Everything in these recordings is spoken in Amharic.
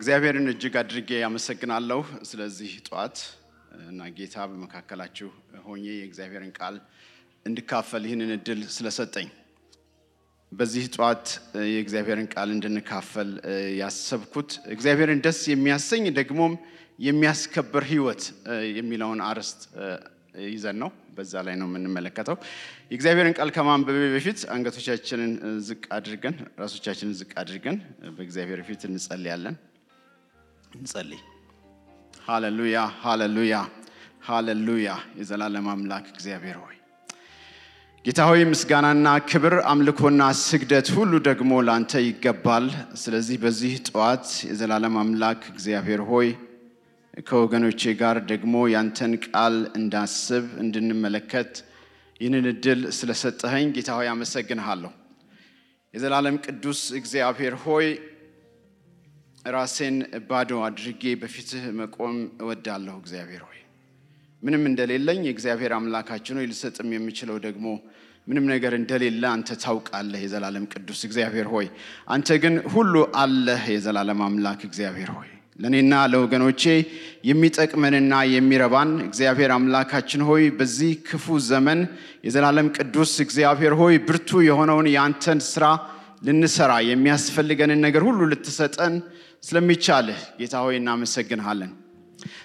እግዚአብሔርን እጅግ አድርጌ ያመሰግናለሁ ስለዚህ ጠዋት እና ጌታ በመካከላችሁ ሆኜ የእግዚአብሔርን ቃል እንድካፈል ይህንን እድል ስለሰጠኝ በዚህ ጠዋት የእግዚአብሔርን ቃል እንድንካፈል ያሰብኩት እግዚአብሔርን ደስ የሚያሰኝ ደግሞም የሚያስከብር ሕይወት የሚለውን አርዕስት ይዘን ነው። በዛ ላይ ነው የምንመለከተው። የእግዚአብሔርን ቃል ከማንበቤ በፊት አንገቶቻችንን ዝቅ አድርገን ራሶቻችንን ዝቅ አድርገን በእግዚአብሔር ፊት እንጸልያለን። እንጸልይ። ሃሌሉያ፣ ሃሌሉያ፣ ሃሌሉያ። የዘላለም አምላክ እግዚአብሔር ሆይ ጌታ ሆይ ምስጋናና ክብር አምልኮና ስግደት ሁሉ ደግሞ ለአንተ ይገባል። ስለዚህ በዚህ ጠዋት የዘላለም አምላክ እግዚአብሔር ሆይ ከወገኖቼ ጋር ደግሞ ያንተን ቃል እንዳስብ እንድንመለከት ይህንን እድል ስለሰጠኸኝ ጌታ ሆይ አመሰግንሃለሁ። የዘላለም ቅዱስ እግዚአብሔር ሆይ ራሴን ባዶ አድርጌ በፊትህ መቆም እወዳለሁ። እግዚአብሔር ሆይ ምንም እንደሌለኝ የእግዚአብሔር አምላካችን ሆይ ልሰጥም የምችለው ደግሞ ምንም ነገር እንደሌለ አንተ ታውቃለህ። የዘላለም ቅዱስ እግዚአብሔር ሆይ አንተ ግን ሁሉ አለህ። የዘላለም አምላክ እግዚአብሔር ሆይ ለእኔና ለወገኖቼ የሚጠቅመንና የሚረባን እግዚአብሔር አምላካችን ሆይ በዚህ ክፉ ዘመን የዘላለም ቅዱስ እግዚአብሔር ሆይ ብርቱ የሆነውን የአንተን ስራ ልንሰራ የሚያስፈልገንን ነገር ሁሉ ልትሰጠን ስለሚቻልህ ጌታ ሆይ እናመሰግንሃለን።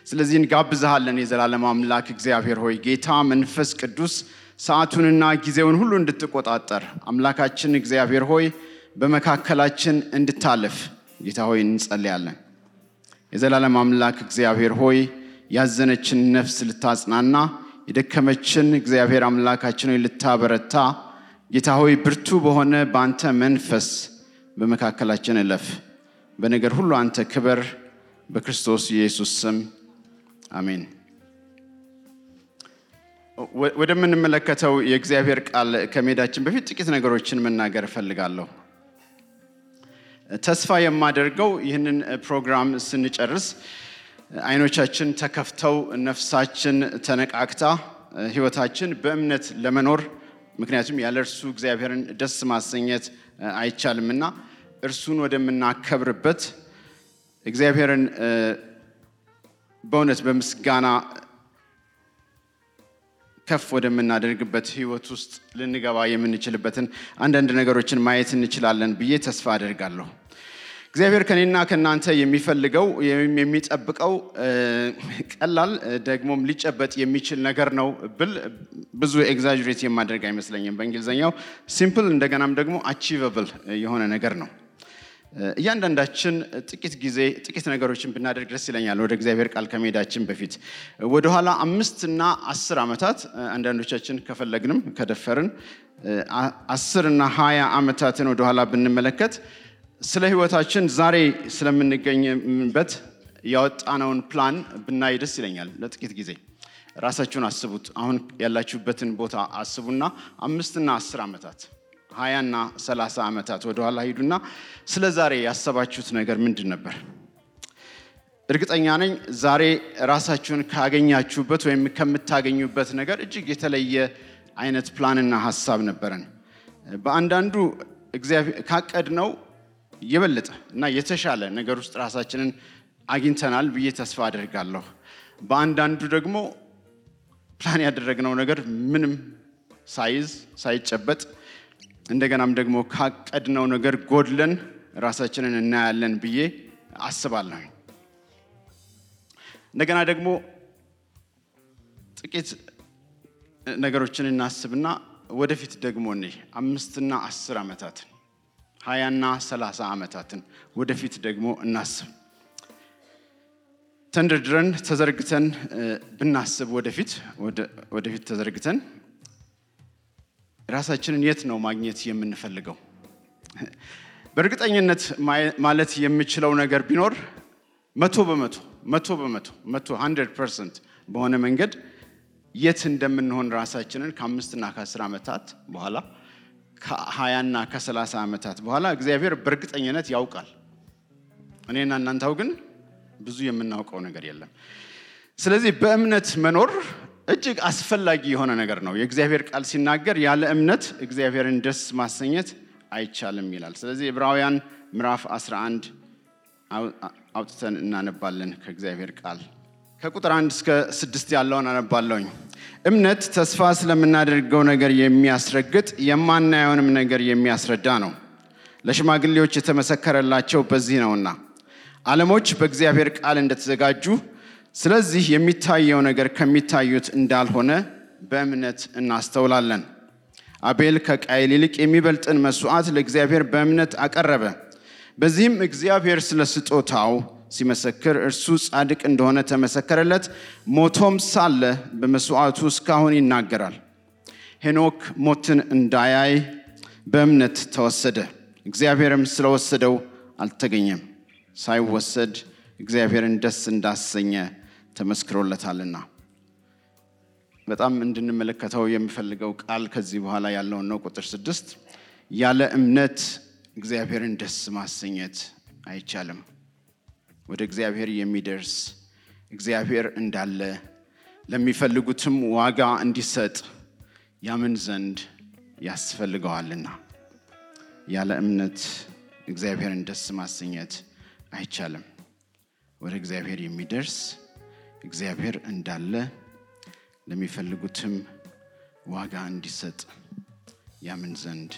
ስለዚህ እንጋብዝሃለን። የዘላለም አምላክ እግዚአብሔር ሆይ ጌታ መንፈስ ቅዱስ ሰዓቱንና ጊዜውን ሁሉ እንድትቆጣጠር አምላካችን እግዚአብሔር ሆይ በመካከላችን እንድታለፍ ጌታ ሆይ እንጸልያለን። የዘላለም አምላክ እግዚአብሔር ሆይ ያዘነችን ነፍስ ልታጽናና የደከመችን እግዚአብሔር አምላካችን ሆይ ልታበረታ ጌታ ሆይ ብርቱ በሆነ በአንተ መንፈስ በመካከላችን እለፍ። በነገር ሁሉ አንተ ክበር። በክርስቶስ ኢየሱስ ስም አሜን። ወደምንመለከተው የእግዚአብሔር ቃል ከመሄዳችን በፊት ጥቂት ነገሮችን መናገር እፈልጋለሁ። ተስፋ የማደርገው ይህንን ፕሮግራም ስንጨርስ አይኖቻችን ተከፍተው ነፍሳችን ተነቃቅታ ሕይወታችን በእምነት ለመኖር ምክንያቱም ያለ እርሱ እግዚአብሔርን ደስ ማሰኘት አይቻልምና እርሱን ወደምናከብርበት እግዚአብሔርን በእውነት በምስጋና ከፍ ወደምናደርግበት ህይወት ውስጥ ልንገባ የምንችልበትን አንዳንድ ነገሮችን ማየት እንችላለን ብዬ ተስፋ አደርጋለሁ። እግዚአብሔር ከኔና ከእናንተ የሚፈልገው የሚጠብቀው ቀላል ደግሞም ሊጨበጥ የሚችል ነገር ነው ብል ብዙ exaggerate የማደርግ አይመስለኝም። በእንግሊዝኛው simple እንደገናም ደግሞ achievable የሆነ ነገር ነው። እያንዳንዳችን ጥቂት ጊዜ ጥቂት ነገሮችን ብናደርግ ደስ ይለኛል። ወደ እግዚአብሔር ቃል ከመሄዳችን በፊት ወደኋላ አምስት እና አስር ዓመታት አንዳንዶቻችን ከፈለግንም ከደፈርን አስር እና ሀያ ዓመታትን ወደኋላ ብንመለከት ስለ ህይወታችን ዛሬ ስለምንገኝበት ያወጣነውን ፕላን ብናይ ደስ ይለኛል። ለጥቂት ጊዜ ራሳችሁን አስቡት። አሁን ያላችሁበትን ቦታ አስቡና አምስትና አስር ዓመታት ሀያና ሰላሳ ዓመታት ወደኋላ ሂዱና ስለ ዛሬ ያሰባችሁት ነገር ምንድን ነበር? እርግጠኛ ነኝ ዛሬ ራሳችሁን ካገኛችሁበት ወይም ከምታገኙበት ነገር እጅግ የተለየ አይነት ፕላንና ሀሳብ ነበረን። በአንዳንዱ ካቀድነው የበለጠ እና የተሻለ ነገር ውስጥ ራሳችንን አግኝተናል ብዬ ተስፋ አደርጋለሁ። በአንዳንዱ ደግሞ ፕላን ያደረግነው ነገር ምንም ሳይዝ ሳይጨበጥ እንደገናም ደግሞ ካቀድነው ነገር ጎድለን ራሳችንን እናያለን ብዬ አስባለሁ። እንደገና ደግሞ ጥቂት ነገሮችን እናስብና ወደፊት ደግሞ እኔ አምስትና አስር ዓመታትን ሀያና ሰላሳ ዓመታትን ወደፊት ደግሞ እናስብ። ተንደርድረን ተዘርግተን ብናስብ ወደፊት ወደፊት ተዘርግተን ራሳችንን የት ነው ማግኘት የምንፈልገው? በእርግጠኝነት ማለት የምችለው ነገር ቢኖር መቶ በመቶ መቶ በመቶ መቶ hundred percent በሆነ መንገድ የት እንደምንሆን ራሳችንን ከአምስትና ከአስር ዓመታት በኋላ ከሀያና ከሰላሳ ዓመታት በኋላ እግዚአብሔር በእርግጠኝነት ያውቃል። እኔና እናንተው ግን ብዙ የምናውቀው ነገር የለም። ስለዚህ በእምነት መኖር እጅግ አስፈላጊ የሆነ ነገር ነው። የእግዚአብሔር ቃል ሲናገር ያለ እምነት እግዚአብሔርን ደስ ማሰኘት አይቻልም ይላል። ስለዚህ ዕብራውያን ምዕራፍ 11 አውጥተን እናነባለን ከእግዚአብሔር ቃል ከቁጥር አንድ እስከ ስድስት ያለውን አነባለሁኝ። እምነት ተስፋ ስለምናደርገው ነገር የሚያስረግጥ የማናየውንም ነገር የሚያስረዳ ነው። ለሽማግሌዎች የተመሰከረላቸው በዚህ ነውና ዓለሞች በእግዚአብሔር ቃል እንደተዘጋጁ ስለዚህ የሚታየው ነገር ከሚታዩት እንዳልሆነ በእምነት እናስተውላለን። አቤል ከቃየል ይልቅ የሚበልጥን መስዋዕት ለእግዚአብሔር በእምነት አቀረበ። በዚህም እግዚአብሔር ስለ ስጦታው ሲመሰክር እርሱ ጻድቅ እንደሆነ ተመሰከረለት። ሞቶም ሳለ በመስዋዕቱ እስካሁን ይናገራል። ሄኖክ ሞትን እንዳያይ በእምነት ተወሰደ፣ እግዚአብሔርም ስለወሰደው አልተገኘም። ሳይወሰድ እግዚአብሔርን ደስ እንዳሰኘ ተመስክሮለታልና። በጣም እንድንመለከተው የምፈልገው ቃል ከዚህ በኋላ ያለውን ነው። ቁጥር ስድስት ያለ እምነት እግዚአብሔርን ደስ ማሰኘት አይቻልም። ወደ እግዚአብሔር የሚደርስ እግዚአብሔር እንዳለ ለሚፈልጉትም ዋጋ እንዲሰጥ ያምን ዘንድ ያስፈልገዋልና ያለ እምነት እግዚአብሔርን ደስ ማሰኘት አይቻልም። ወደ እግዚአብሔር የሚደርስ እግዚአብሔር እንዳለ ለሚፈልጉትም ዋጋ እንዲሰጥ ያምን ዘንድ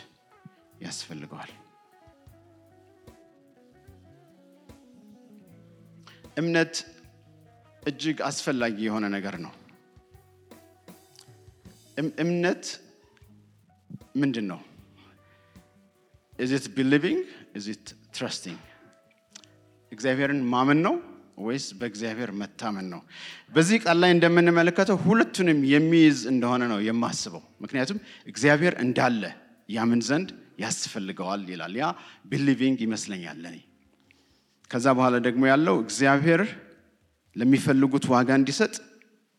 ያስፈልገዋል። እምነት እጅግ አስፈላጊ የሆነ ነገር ነው። እምነት ምንድን ነው? is it believing is it trusting? እግዚአብሔርን ማመን ነው ወይስ በእግዚአብሔር መታመን ነው? በዚህ ቃል ላይ እንደምንመለከተው ሁለቱንም የሚይዝ እንደሆነ ነው የማስበው። ምክንያቱም እግዚአብሔር እንዳለ ያምን ዘንድ ያስፈልገዋል ይላል። ያ believing ይመስለኛል ለኔ። ከዛ በኋላ ደግሞ ያለው እግዚአብሔር ለሚፈልጉት ዋጋ እንዲሰጥ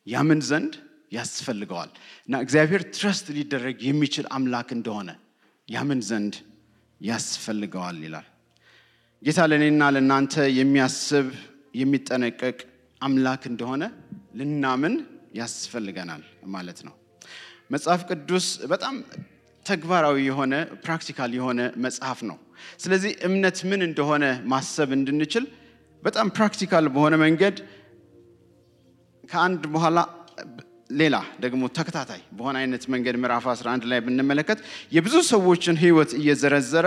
ያምን ዘንድ ያስፈልገዋል እና እግዚአብሔር trust ሊደረግ የሚችል አምላክ እንደሆነ ያምን ዘንድ ያስፈልገዋል ይላል። ጌታ ለእኔና ለእናንተ የሚያስብ የሚጠነቀቅ አምላክ እንደሆነ ልናምን ያስፈልገናል ማለት ነው። መጽሐፍ ቅዱስ በጣም ተግባራዊ የሆነ practical የሆነ መጽሐፍ ነው። ስለዚህ እምነት ምን እንደሆነ ማሰብ እንድንችል በጣም practical በሆነ መንገድ ከአንድ በኋላ ሌላ ደግሞ ተከታታይ በሆነ አይነት መንገድ ምዕራፍ 11 ላይ ብንመለከት የብዙ ሰዎችን ሕይወት እየዘረዘረ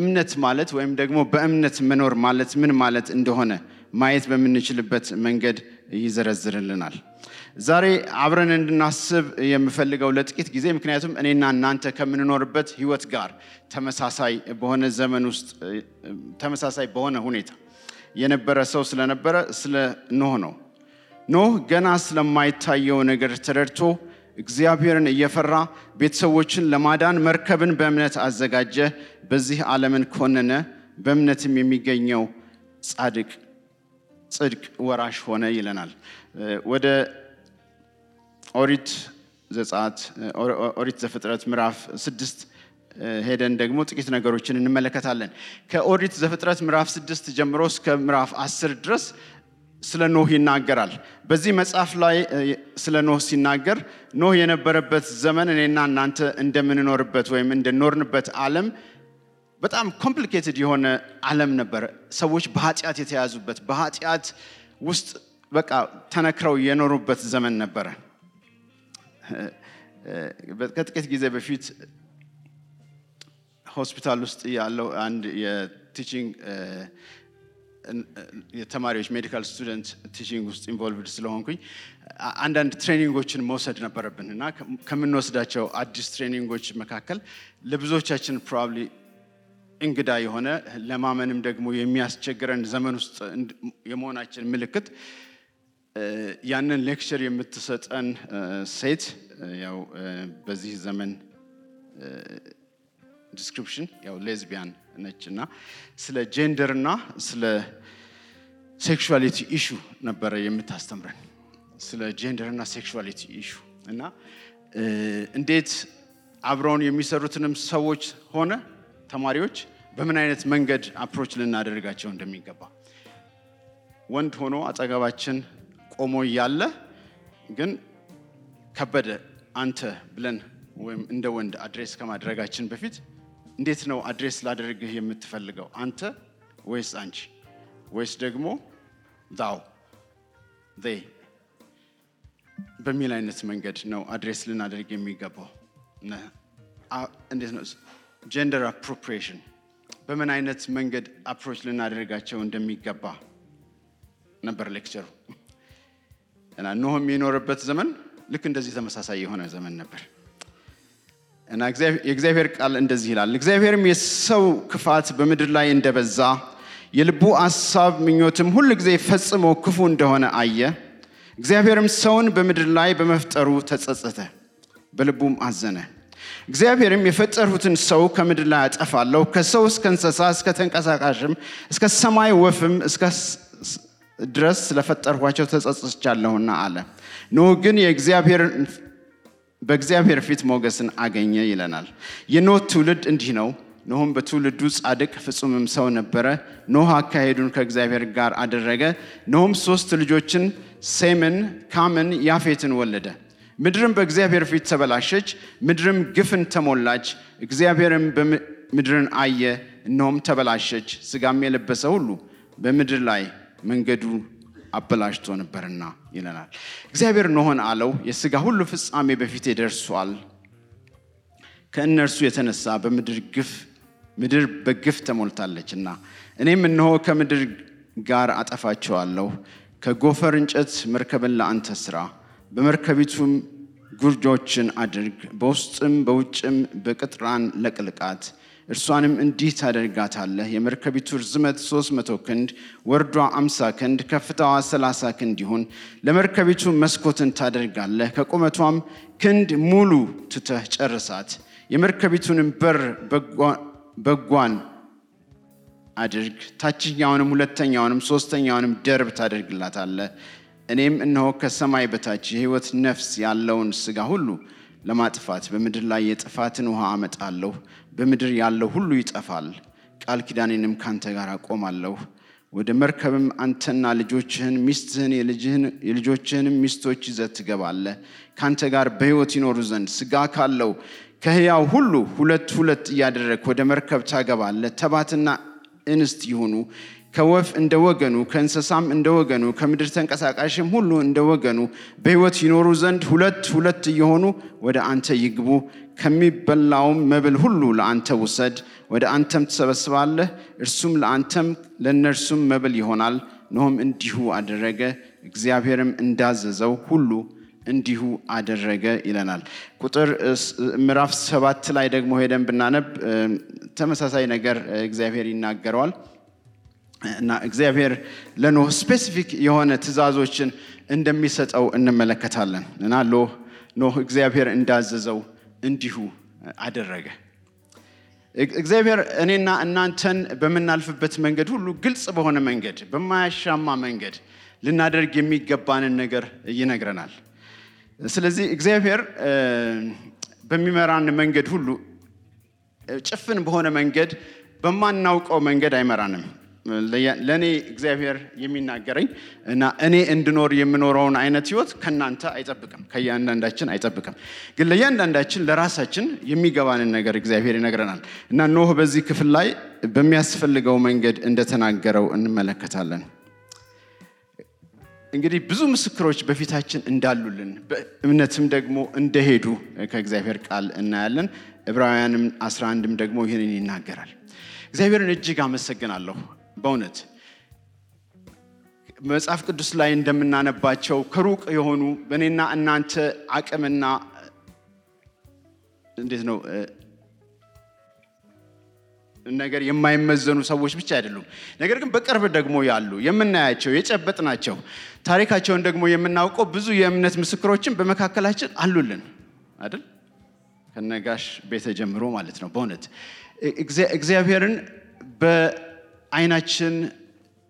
እምነት ማለት ወይም ደግሞ በእምነት መኖር ማለት ምን ማለት እንደሆነ ማየት በምንችልበት መንገድ ይዘረዝርልናል። ዛሬ አብረን እንድናስብ የምፈልገው ለጥቂት ጊዜ ምክንያቱም እኔና እናንተ ከምንኖርበት ህይወት ጋር ተመሳሳይ በሆነ ዘመን ውስጥ ተመሳሳይ በሆነ ሁኔታ የነበረ ሰው ስለነበረ ስለ ኖህ ነው። ኖህ ገና ስለማይታየው ነገር ተረድቶ እግዚአብሔርን እየፈራ ቤተሰቦችን ለማዳን መርከብን በእምነት አዘጋጀ። በዚህ ዓለምን ኮነነ። በእምነትም የሚገኘው ጻድቅ ጽድቅ ወራሽ ሆነ ይለናል። ወደ ኦሪት ዘጸአት ኦሪት ዘፍጥረት ምዕራፍ ስድስት ሄደን ደግሞ ጥቂት ነገሮችን እንመለከታለን። ከኦሪት ዘፍጥረት ምዕራፍ ስድስት ጀምሮ እስከ ምዕራፍ አስር ድረስ ስለ ኖህ ይናገራል። በዚህ መጽሐፍ ላይ ስለ ኖህ ሲናገር ኖህ የነበረበት ዘመን እኔና እናንተ እንደምንኖርበት ወይም እንደኖርንበት ዓለም በጣም complicated የሆነ ዓለም ነበረ። ሰዎች በኃጢአት የተያዙበት በኃጢአት ውስጥ በቃ ተነክረው የኖሩበት ዘመን ነበረ። ከጥቂት ጊዜ በፊት ሆስፒታል ውስጥ ያለው አንድ የ teaching የተማሪዎች medical student teaching ውስጥ involved ስለሆንኩኝ አንዳንድ training ኦችን መውሰድ ነበረብን እና ከምንወስዳቸው አዲስ training ኦች መካከል ለብዙዎቻችን probably እንግዳ የሆነ ለማመንም ደግሞ የሚያስቸግረን ዘመን ውስጥ የመሆናችን ምልክት ያንን lecture የምትሰጠን ሴት ያው በዚህ ዘመን description ያው ሌዝቢያን ነች እና ስለ እና ስለ sexuality issue ነበረ የምታስተምረን። ስለ gender እና sexuality issue እና እንዴት አብረውን የሚሰሩትንም ሰዎች ሆነ ተማሪዎች በምን አይነት መንገድ approach ልናደርጋቸው እንደሚገባ። ወንድ ሆኖ አጠገባችን ቆሞ እያለ ግን ከበደ አንተ ብለን ወይም እንደ ወንድ address ከማድረጋችን በፊት እንዴት ነው address ላደርግህ የምትፈልገው? አንተ ወይስ አንቺ? ወይስ ደግሞ ዛው? በሚል አይነት መንገድ ነው address ልናደርግ የሚገባው። እንዴት ነው? gender appropriation በምን አይነት መንገድ approach ልናደርጋቸው እንደሚገባ ነበር lecture ኡ እና ኖህም የኖረበት ዘመን ልክ እንደዚህ ተመሳሳይ የሆነ ዘመን ነበር እና እግዚአብሔር- የእግዚአብሔር ቃል እንደዚህ ይላል። እግዚአብሔርም የሰው ክፋት በምድር ላይ እንደበዛ የልቡ አሳብ ምኞትም ሁል ጊዜ ፈጽሞ ክፉ እንደሆነ አየ። እግዚአብሔርም ሰውን በምድር ላይ በመፍጠሩ ተጸጸተ፣ በልቡም አዘነ። እግዚአብሔርም የፈጠርሁትን ሰው ከምድር ላይ አጠፋለሁ፣ ከሰው እስከ እንስሳ እስከ ተንቀሳቃሽም እስከ ሰማይ ወፍም እስከ ድረስ ስለፈጠርኋቸው ተጸጽቻለሁና አለ። ኖህ ግን በእግዚአብሔር ፊት ሞገስን አገኘ ይለናል። የኖህ ትውልድ እንዲህ ነው። ኖህም በትውልዱ ጻድቅ ፍጹምም ሰው ነበረ። ኖህ አካሄዱን ከእግዚአብሔር ጋር አደረገ። ኖህም ሶስት ልጆችን ሴምን፣ ካምን፣ ያፌትን ወለደ። ምድርም በእግዚአብሔር ፊት ተበላሸች፣ ምድርም ግፍን ተሞላች። እግዚአብሔርም ምድርን አየ፣ እነሆም ተበላሸች፣ ሥጋም የለበሰ ሁሉ በምድር ላይ መንገዱ አበላሽቶ ነበርና ይለናል። እግዚአብሔር ኖሆን አለው፣ የሥጋ ሁሉ ፍጻሜ በፊቴ ደርሷል። ከእነርሱ የተነሳ በምድር ግፍ ምድር በግፍ ተሞልታለችና እኔም እነሆ ከምድር ጋር አጠፋቸዋለሁ። ከጎፈር እንጨት መርከብን ለአንተ ስራ፣ በመርከቢቱም ጉርጆችን አድርግ፣ በውስጥም በውጭም በቅጥራን ለቅልቃት። እርሷንም እንዲህ ታደርጋታለህ። የመርከቢቱ ርዝመት ሦስት መቶ ክንድ ወርዷ አምሳ ክንድ ከፍታዋ ሰላሳ ክንድ ይሁን። ለመርከቢቱ መስኮትን ታደርጋለህ። ከቁመቷም ክንድ ሙሉ ትተህ ጨርሳት። የመርከቢቱንም በር በጓ- በጓን አድርግ። ታችኛውንም ሁለተኛውንም ሶስተኛውንም ደርብ ታደርግላታለህ። እኔም እነሆ ከሰማይ በታች የሕይወት ነፍስ ያለውን ሥጋ ሁሉ ለማጥፋት በምድር ላይ የጥፋትን ውሃ አመጣለሁ። በምድር ያለው ሁሉ ይጠፋል። ቃል ኪዳኔንም ካንተ ጋር አቆማለሁ። ወደ መርከብም አንተና ልጆችህን፣ ሚስትህን፣ የልጆችህንም ሚስቶች ይዘህ ትገባለህ። ካንተ ጋር በሕይወት ይኖሩ ዘንድ ሥጋ ካለው ከሕያው ሁሉ ሁለት ሁለት እያደረግህ ወደ መርከብ ታገባለህ። ተባትና እንስት ይሁኑ ከወፍ እንደ ወገኑ ከእንስሳም እንደ ወገኑ ከምድር ተንቀሳቃሽም ሁሉ እንደ ወገኑ በሕይወት ይኖሩ ዘንድ ሁለት ሁለት እየሆኑ ወደ አንተ ይግቡ። ከሚበላውም መብል ሁሉ ለአንተ ውሰድ፣ ወደ አንተም ትሰበስባለህ፣ እርሱም ለአንተም ለእነርሱም መብል ይሆናል። ኖህም እንዲሁ አደረገ፣ እግዚአብሔርም እንዳዘዘው ሁሉ እንዲሁ አደረገ ይለናል። ቁጥር ምዕራፍ ሰባት ላይ ደግሞ ሄደን ብናነብ ተመሳሳይ ነገር እግዚአብሔር ይናገረዋል። እና እግዚአብሔር ለኖህ specific የሆነ ትእዛዞችን እንደሚሰጠው እንመለከታለን። እና ኖህ እግዚአብሔር እንዳዘዘው እንዲሁ አደረገ። እግ- እግዚአብሔር እኔና እናንተን በምናልፍበት መንገድ ሁሉ ግልጽ በሆነ መንገድ፣ በማያሻማ መንገድ ልናደርግ የሚገባንን ነገር ይነግረናል። ስለዚህ እግዚአብሔር በሚመራን መንገድ ሁሉ ጭፍን በሆነ መንገድ በማናውቀው መንገድ አይመራንም። ለእኔ እግዚአብሔር የሚናገረኝ እና እኔ እንድኖር የምኖረውን አይነት ህይወት ከእናንተ አይጠብቅም፣ ከእያንዳንዳችን አይጠብቅም። ግን ለእያንዳንዳችን ለራሳችን የሚገባንን ነገር እግዚአብሔር ይነግረናል እና ኖህ በዚህ ክፍል ላይ በሚያስፈልገው መንገድ እንደተናገረው እንመለከታለን። እንግዲህ ብዙ ምስክሮች በፊታችን እንዳሉልን በእምነትም ደግሞ እንደሄዱ ከእግዚአብሔር ቃል እናያለን። ዕብራውያንም 11ም ደግሞ ይህንን ይናገራል። እግዚአብሔርን እጅግ አመሰግናለሁ። በእውነት መጽሐፍ ቅዱስ ላይ እንደምናነባቸው ከሩቅ የሆኑ በእኔና እናንተ አቅምና እንዴት ነው ነገር የማይመዘኑ ሰዎች ብቻ አይደሉም። ነገር ግን በቅርብ ደግሞ ያሉ የምናያቸው የጨበጥናቸው ታሪካቸውን ደግሞ የምናውቀው ብዙ የእምነት ምስክሮችን በመካከላችን አሉልን አይደል? ከነጋሽ ቤተ ጀምሮ ማለት ነው። በእውነት እግዚአ- እግዚአብሔርን በአይናችን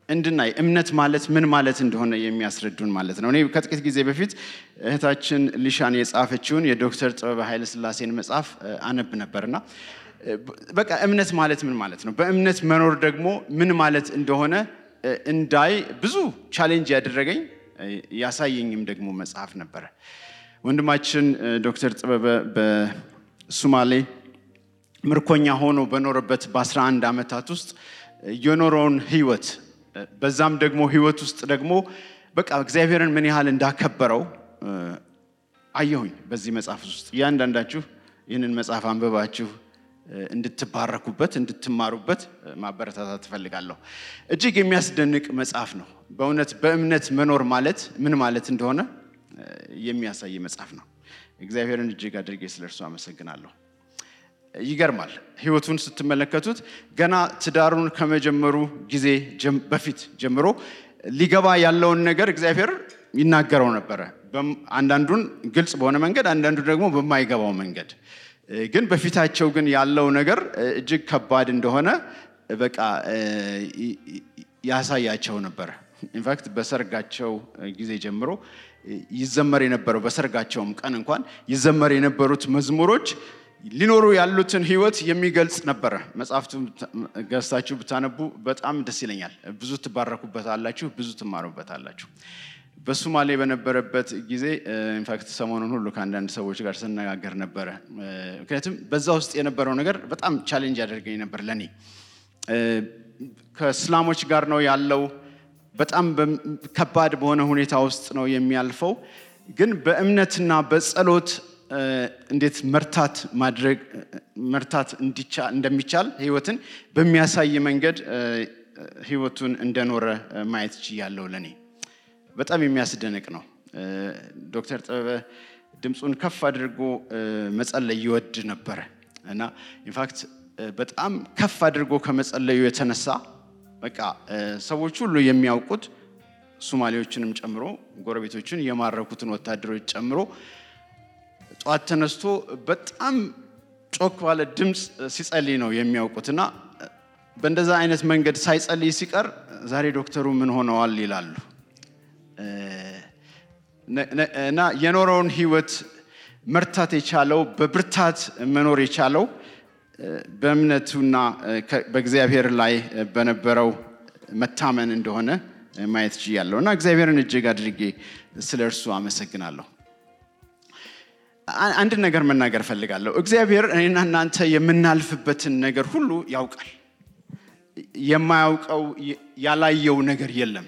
እንድናይ እምነት ማለት ምን ማለት እንደሆነ የሚያስረዱን ማለት ነው። እኔ ከጥቂት ጊዜ በፊት እህታችን ሊሻን የጻፈችውን የዶክተር ጥበበ ኃይለ ሥላሴን መጽሐፍ አነብ ነበርና በቃ እምነት ማለት ምን ማለት ነው፣ በእምነት መኖር ደግሞ ምን ማለት እንደሆነ እንዳይ ብዙ challenge ያደረገኝ ያሳየኝም ደግሞ መጽሐፍ ነበረ። ወንድማችን ዶክተር ጥበበ በሱማሌ ምርኮኛ ሆኖ በኖረበት በ11 ዓመታት ውስጥ የኖረውን ህይወት በዛም ደግሞ ህይወት ውስጥ ደግሞ በቃ እግዚአብሔርን ምን ያህል እንዳከበረው አየሁኝ። በዚህ መጽሐፍ ውስጥ እያንዳንዳችሁ ይህንን መጽሐፍ አንብባችሁ እንድትባረኩበት እንድትማሩበት ማበረታታት ትፈልጋለሁ። እጅግ የሚያስደንቅ መጽሐፍ ነው። በእውነት በእምነት መኖር ማለት ምን ማለት እንደሆነ የሚያሳይ መጽሐፍ ነው። እግዚአብሔርን እጅግ አድርጌ ስለ እርሱ አመሰግናለሁ። ይገርማል። ህይወቱን ስትመለከቱት ገና ትዳሩን ከመጀመሩ ጊዜ በፊት ጀምሮ ሊገባ ያለውን ነገር እግዚአብሔር ይናገረው ነበረ። አንዳንዱን ግልጽ በሆነ መንገድ፣ አንዳንዱ ደግሞ በማይገባው መንገድ ግን በፊታቸው ግን ያለው ነገር እጅግ ከባድ እንደሆነ በቃ ያሳያቸው ነበረ። ኢንፋክት በሰርጋቸው ጊዜ ጀምሮ ይዘመር የነበረው በሰርጋቸውም ቀን እንኳን ይዘመር የነበሩት መዝሙሮች ሊኖሩ ያሉትን ህይወት የሚገልጽ ነበረ። መጽሐፍቱ ገዝታችሁ ብታነቡ በጣም ደስ ይለኛል። ብዙ ትባረኩበታላችሁ፣ ብዙ ትማሩበታላችሁ። በሶማሌ በነበረበት ጊዜ in fact ሰሞኑን ሁሉ ከአንዳንድ ሰዎች ጋር ስነጋገር ነበረ። ምክንያቱም በዛ ውስጥ የነበረው ነገር በጣም challenge ያደርገኝ ነበር ለእኔ። ከእስላሞች ጋር ነው ያለው። በጣም ከባድ በሆነ ሁኔታ ውስጥ ነው የሚያልፈው። ግን በእምነትና በጸሎት እንዴት መርታት ማድረግ መርታት እንደሚቻል ህይወትን በሚያሳይ መንገድ ህይወቱን እንደኖረ ማየት ችያለሁ ለእኔ በጣም የሚያስደንቅ ነው። ዶክተር ጥበበ ድምፁን ከፍ አድርጎ መጸለይ ይወድ ነበረ እና ኢንፋክት በጣም ከፍ አድርጎ ከመጸለዩ የተነሳ በቃ ሰዎች ሁሉ የሚያውቁት ሶማሌዎችንም ጨምሮ ጎረቤቶችን የማረኩትን ወታደሮች ጨምሮ ጠዋት ተነስቶ በጣም ጮክ ባለ ድምፅ ሲጸልይ ነው የሚያውቁት እና በእንደዛ አይነት መንገድ ሳይጸልይ ሲቀር ዛሬ ዶክተሩ ምን ሆነዋል ይላሉ። እና የኖረውን ህይወት መርታት የቻለው በብርታት መኖር የቻለው በእምነቱና በእግዚአብሔር ላይ በነበረው መታመን እንደሆነ ማየት ችያለሁ እና እግዚአብሔርን እጅግ አድርጌ ስለ እርሱ አመሰግናለሁ። አንድ ነገር መናገር እፈልጋለሁ። እግዚአብሔር እኔና እናንተ የምናልፍበትን ነገር ሁሉ ያውቃል። የማያውቀው ያላየው ነገር የለም።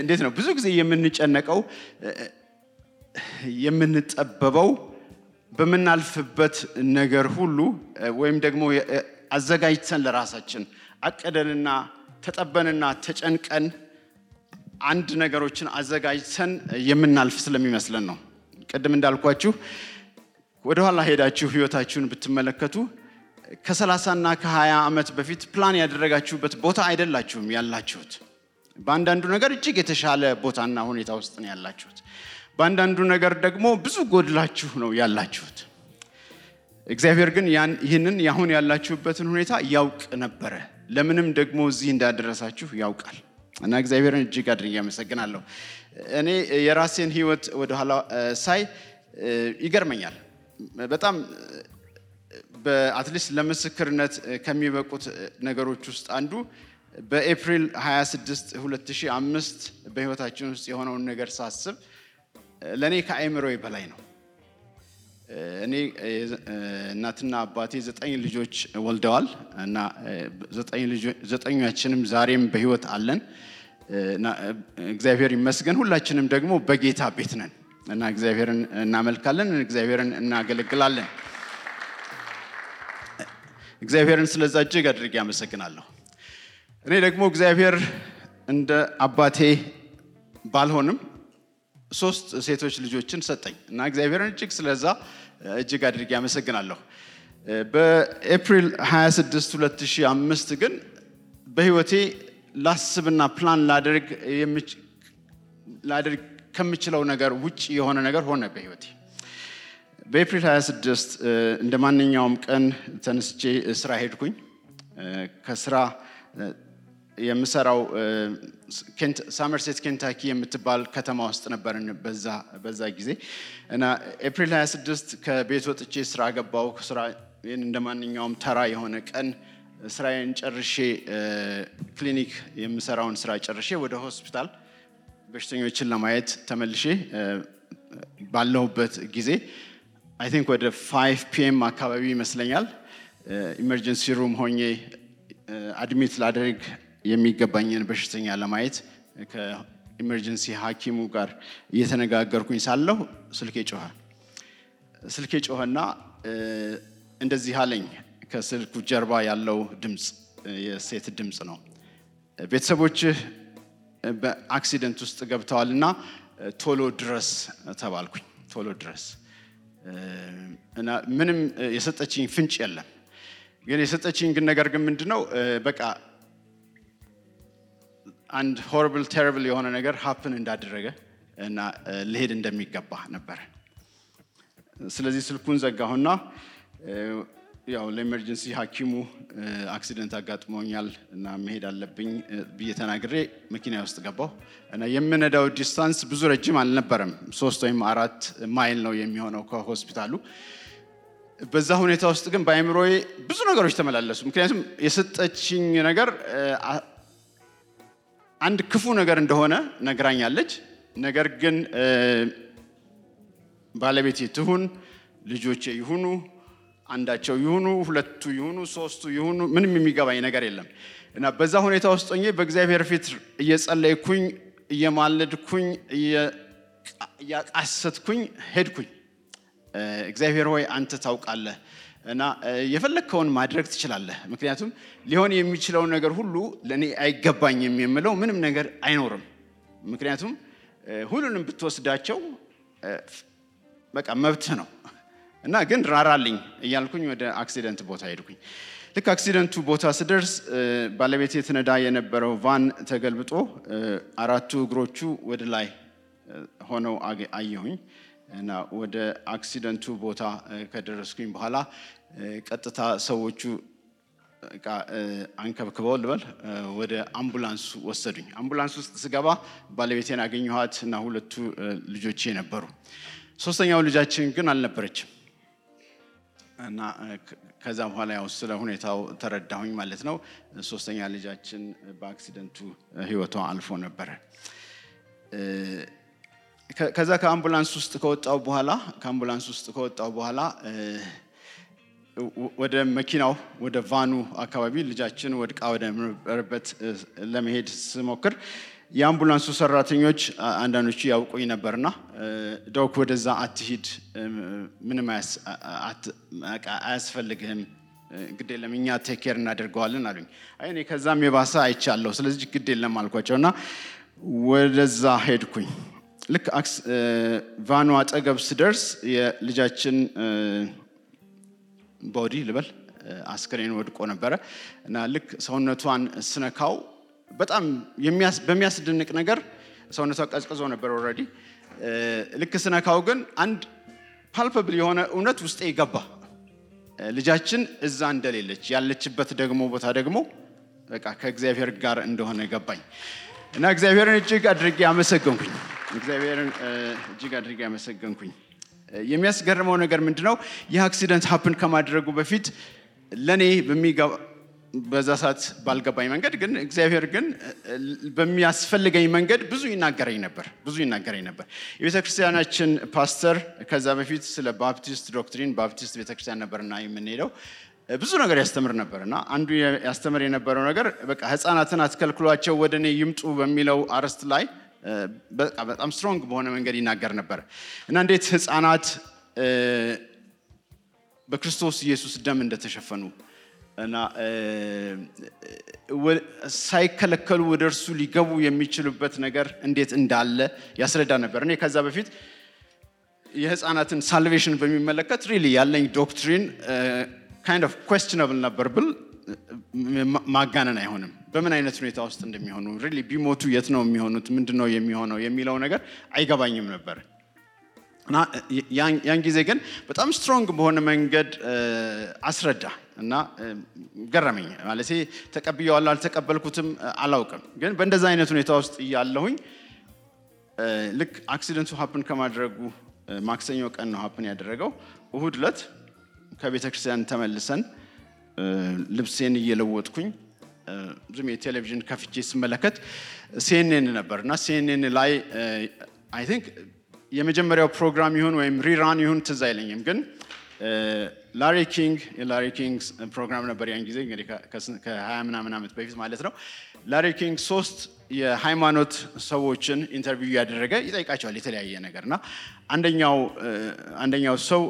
እንዴት ነው ብዙ ጊዜ የምንጨነቀው የምንጠበበው በምናልፍበት ነገር ሁሉ ወይም ደግሞ አዘጋጅተን ለራሳችን አቅደንና ተጠበንና ተጨንቀን አንድ ነገሮችን አዘጋጅተን የምናልፍ ስለሚመስለን ነው። ቅድም እንዳልኳችሁ ወደኋላ ሄዳችሁ ህይወታችሁን ብትመለከቱ ከሰላሳና ከሀያ ዓመት በፊት ፕላን ያደረጋችሁበት ቦታ አይደላችሁም ያላችሁት። በአንዳንዱ ነገር እጅግ የተሻለ ቦታና ሁኔታ ውስጥ ነው ያላችሁት። በአንዳንዱ ነገር ደግሞ ብዙ ጎድላችሁ ነው ያላችሁት። እግዚአብሔር ግን ይህንን ያሁን ያላችሁበትን ሁኔታ ያውቅ ነበረ። ለምንም ደግሞ እዚህ እንዳደረሳችሁ ያውቃል እና እግዚአብሔርን እጅግ አድርጌ አመሰግናለሁ። እኔ የራሴን ህይወት ወደኋላ ሳይ ይገርመኛል በጣም በአትሊስት ለምስክርነት ከሚበቁት ነገሮች ውስጥ አንዱ በኤፕሪል 26 2005 በህይወታችን ውስጥ የሆነውን ነገር ሳስብ ለእኔ ከአእምሮዬ በላይ ነው። እኔ እናትና አባቴ ዘጠኝ ልጆች ወልደዋል እና ዘጠኛችንም ዛሬም በህይወት አለን። እግዚአብሔር ይመስገን። ሁላችንም ደግሞ በጌታ ቤት ነን እና እግዚአብሔርን እናመልካለን፣ እግዚአብሔርን እናገለግላለን። እግዚአብሔርን ስለዛ እጅግ አድርጌ አመሰግናለሁ። እኔ ደግሞ እግዚአብሔር እንደ አባቴ ባልሆንም ሶስት ሴቶች ልጆችን ሰጠኝ እና እግዚአብሔርን እጅግ ስለዛ እጅግ አድርጌ አመሰግናለሁ። በኤፕሪል 26 2005 ግን በህይወቴ ላስብና ፕላን ላደርግ ከምችለው ነገር ውጭ የሆነ ነገር ሆነ በህይወቴ። በኤፕሪል 26 እንደ ማንኛውም ቀን ተነስቼ ስራ ሄድኩኝ። ከስራ የምሰራው ሳመርሴት ኬንታኪ የምትባል ከተማ ውስጥ ነበርን በዛ ጊዜ እና ኤፕሪል 26 ከቤት ወጥቼ ስራ ገባው። ስራ እንደ ማንኛውም ተራ የሆነ ቀን ስራዬን ጨርሼ ክሊኒክ የምሰራውን ስራ ጨርሼ ወደ ሆስፒታል በሽተኞችን ለማየት ተመልሼ ባለሁበት ጊዜ I think ወደ five PM አካባቢ ይመስለኛል emergency room ሆኜ admit ላደርግ የሚገባኝን በሽተኛ ለማየት ከ emergency ሐኪሙ ጋር እየተነጋገርኩኝ ሳለሁ ስልኬ ጮኸ። ስልኬ ጮኸና እንደዚህ አለኝ። ከስልኩ ጀርባ ያለው ድምፅ የሴት ድምፅ ነው። ቤተሰቦችህ በ accident ውስጥ ገብተዋልና ቶሎ ድረስ ተባልኩኝ። ቶሎ ድረስ እና ምንም የሰጠችኝ ፍንጭ የለም። ግን የሰጠችኝ ግን ነገር ግን ምንድን ነው በቃ አንድ horrible terrible የሆነ ነገር happen እንዳደረገ እና ልሄድ እንደሚገባ ነበረ። ስለዚህ ስልኩን ዘጋሁና ያው ለ emergency ሐኪሙ accident አጋጥሞኛል እና መሄድ አለብኝ ብዬ ተናግሬ መኪና ውስጥ ገባሁ እና የምነዳው distance ብዙ ረጅም አልነበረም። ሶስት ወይም አራት ማይል ነው የሚሆነው ከሆስፒታሉ። በዛ ሁኔታ ውስጥ ግን በአእምሮዬ ብዙ ነገሮች ተመላለሱ። ምክንያቱም የሰጠችኝ ነገር አንድ ክፉ ነገር እንደሆነ ነግራኛለች። ነገር ግን ባለቤቴ ትሁን ልጆቼ ይሁኑ አንዳቸው ይሁኑ ሁለቱ ይሁኑ ሶስቱ ይሁኑ ምንም የሚገባኝ ነገር የለም እና በዛ ሁኔታ ውስጥ ሆኜ በእግዚአብሔር ፊት እየጸለይኩኝ እየማለድኩኝ እያቃሰትኩኝ ሄድኩኝ። እግዚአብሔር ሆይ አንተ ታውቃለህ እና የፈለግከውን ማድረግ ትችላለህ። ምክንያቱም ሊሆን የሚችለው ነገር ሁሉ ለእኔ አይገባኝም የምለው ምንም ነገር አይኖርም። ምክንያቱም ሁሉንም ብትወስዳቸው በቃ መብትህ ነው እና ግን ራራልኝ እያልኩኝ ወደ አክሲደንት ቦታ ሄድኩኝ። ልክ አክሲደንቱ ቦታ ስደርስ ባለቤት የትነዳ የነበረው ቫን ተገልብጦ አራቱ እግሮቹ ወደ ላይ ሆነው አየሁኝ እና ወደ አክሲደንቱ ቦታ ከደረስኩኝ በኋላ ቀጥታ ሰዎቹ አንከብክበው ልበል ወደ አምቡላንሱ ወሰዱኝ። አምቡላንስ ውስጥ ስገባ ባለቤቴን አገኘኋት እና ሁለቱ ልጆቼ ነበሩ። ሶስተኛው ልጃችን ግን አልነበረችም እና ከዛ በኋላ ያው ስለ ሁኔታው ተረዳሁኝ ማለት ነው። ሶስተኛ ልጃችን በአክሲደንቱ ህይወቷ አልፎ ነበረ። ከዛ ከአምቡላንስ ውስጥ ከወጣው በኋላ ከአምቡላንስ ውስጥ ከወጣው በኋላ ወደ መኪናው ወደ ቫኑ አካባቢ ልጃችን ወድቃ ወደ ነበረበት ለመሄድ ስሞክር የአምቡላንሱ ሰራተኞች አንዳንዶቹ ያውቁኝ ነበርና ዶክ ወደዛ አትሂድ፣ ምንም አያስፈልግህም፣ ግድ የለም እኛ ቴኬር እናደርገዋለን አሉኝ። እኔ ከዛም የባሰ አይቻለሁ፣ ስለዚህ ግድ የለም እና ወደዛ ሄድኩኝ። ልክ van ኡ አጠገብ ስደርስ የልጃችን body ልበል አስክሬን ወድቆ ነበረ እና ልክ ሰውነቷን ስነካው በጣም በሚያስደንቅ ነገር ሰውነቷ ቀዝቅዞ ነበር already። ልክ ስነካው ግን አንድ palpable የሆነ እውነት ውስጤ ገባ። ልጃችን እዛ እንደሌለች ያለችበት ደግሞ ቦታ ደግሞ በቃ ከእግዚአብሔር ጋር እንደሆነ ገባኝ እና እግዚአብሔርን እጅግ አድርጌ አመሰገንኩኝ። እግዚአብሔርን እጅግ አድርጌ አመሰገንኩኝ። የሚያስገርመው ነገር ምንድነው? ይህ accident happen ከማድረጉ በፊት ለእኔ በዛ ሰዓት ባልገባኝ መንገድ ግን እግዚአብሔር ግን በሚያስፈልገኝ መንገድ ብዙ ይናገረኝ ነበር ብዙ ይናገረኝ ነበር። የቤተ ክርስቲያናችን ፓስተር ከዛ በፊት ስለ Baptist doctrine Baptist ቤተክርስቲያን ነበርና የምንሄደው ብዙ ነገር ያስተምር ነበር እና አንዱ ያስተምር የነበረው ነገር በቃ ህፃናትን አትከልክሏቸው ወደ እኔ ይምጡ በሚለው አርዕስት ላይ በጣም strong በሆነ መንገድ ይናገር ነበር እና እንዴት ህፃናት በክርስቶስ ኢየሱስ ደም እንደተሸፈኑ እና ሳይከለከሉ ወደ እርሱ ሊገቡ የሚችሉበት ነገር እንዴት እንዳለ ያስረዳ ነበር። እኔ ከዛ በፊት የህፃናትን salvation በሚመለከት really ያለኝ doctrine kind of questionable ነበር ብል ማጋነን አይሆንም። በምን አይነት ሁኔታ ውስጥ እንደሚሆኑ really ቢሞቱ የት ነው የሚሆኑት፣ ምንድን ነው የሚሆነው የሚለው ነገር አይገባኝም ነበር እና ያን ጊዜ ግን በጣም strong በሆነ መንገድ አስረዳ እና ገረመኝ። ማለት ተቀብየዋለሁ አልተቀበልኩትም አላውቅም፣ ግን በእንደዛ አይነት ሁኔታ ውስጥ እያለሁኝ ልክ accident ኡ happen ከማድረጉ ማክሰኞ ቀን ነው happen ያደረገው። እሁድ ዕለት ከቤተ ክርስቲያን ተመልሰን ልብሴን እየለወጥኩኝ ዝም የቴሌቪዥን ከፍቼ ስመለከት CNN ነበር እና CNN ላይ I think የመጀመሪያው ፕሮግራም ይሁን ወይም rerun ይሁን ትዝ አይለኝም፣ ግን ላሪ ኪንግ የላሪ ኪንግ ፕሮግራም ነበር ያን ጊዜ እንግዲህ ከሀያ ምናምን ዓመት በፊት ማለት ነው። ላሪ ኪንግ ሶስት የሃይማኖት ሰዎችን interview እያደረገ ይጠይቃቸዋል የተለያየ ነገር እና አንደኛው ሰው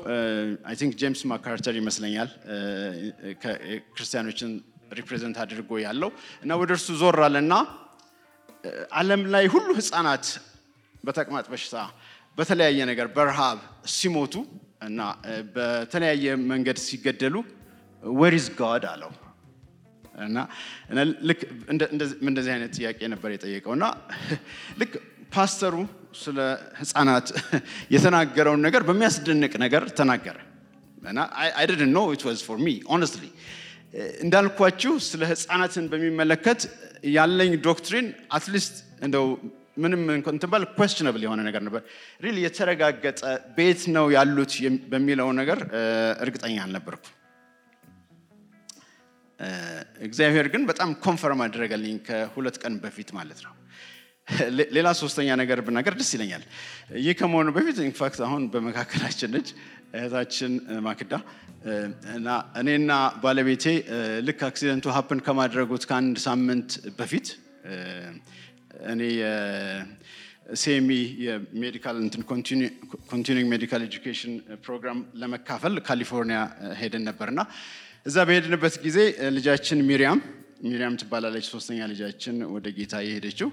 I think ጆን ማካርተር ይመስለኛል ክርስቲያኖችን represent አድርጎ ያለው እና ወደ እርሱ ዞር አለና ዓለም ላይ ሁሉ ህፃናት በተቅማጥ በሽታ በተለያየ ነገር በረሃብ ሲሞቱ እና በተለያየ መንገድ ሲገደሉ where is God አለው። እና ልክ እንደዚህ አይነት ጥያቄ ነበር የጠየቀው። እና ልክ ፓስተሩ ስለ ህፃናት የተናገረውን ነገር በሚያስደንቅ ነገር ተናገረ። እና I didn't know it was for me honestly እንዳልኳችሁ ስለ ህፃናትን በሚመለከት ያለኝ doctrine at least እንደው ምንም እንትን ባል questionable የሆነ ነገር ነበር። real የተረጋገጠ ቤት ነው ያሉት በሚለው ነገር እርግጠኛ አልነበርኩ እግዚአብሔር ግን በጣም confirm አደረገልኝ ከሁለት ቀን በፊት ማለት ነው። ሌላ ሶስተኛ ነገር ብናገር ደስ ይለኛል። ይህ ከመሆኑ በፊት in fact አሁን በመካከላችን ነች እህታችን ማክዳ እና እኔና ባለቤቴ ልክ accident ኡ happen ከማድረጉት ከአንድ ሳምንት በፊት እኔ CME የ medical እንትን continuing medical education program ለመካፈል ካሊፎርኒያ ሄደን ነበርና እዛ በሄድንበት ጊዜ ልጃችን ሚሪያም ሚሪያም ትባላለች ሶስተኛ ልጃችን ወደ ጌታ የሄደችው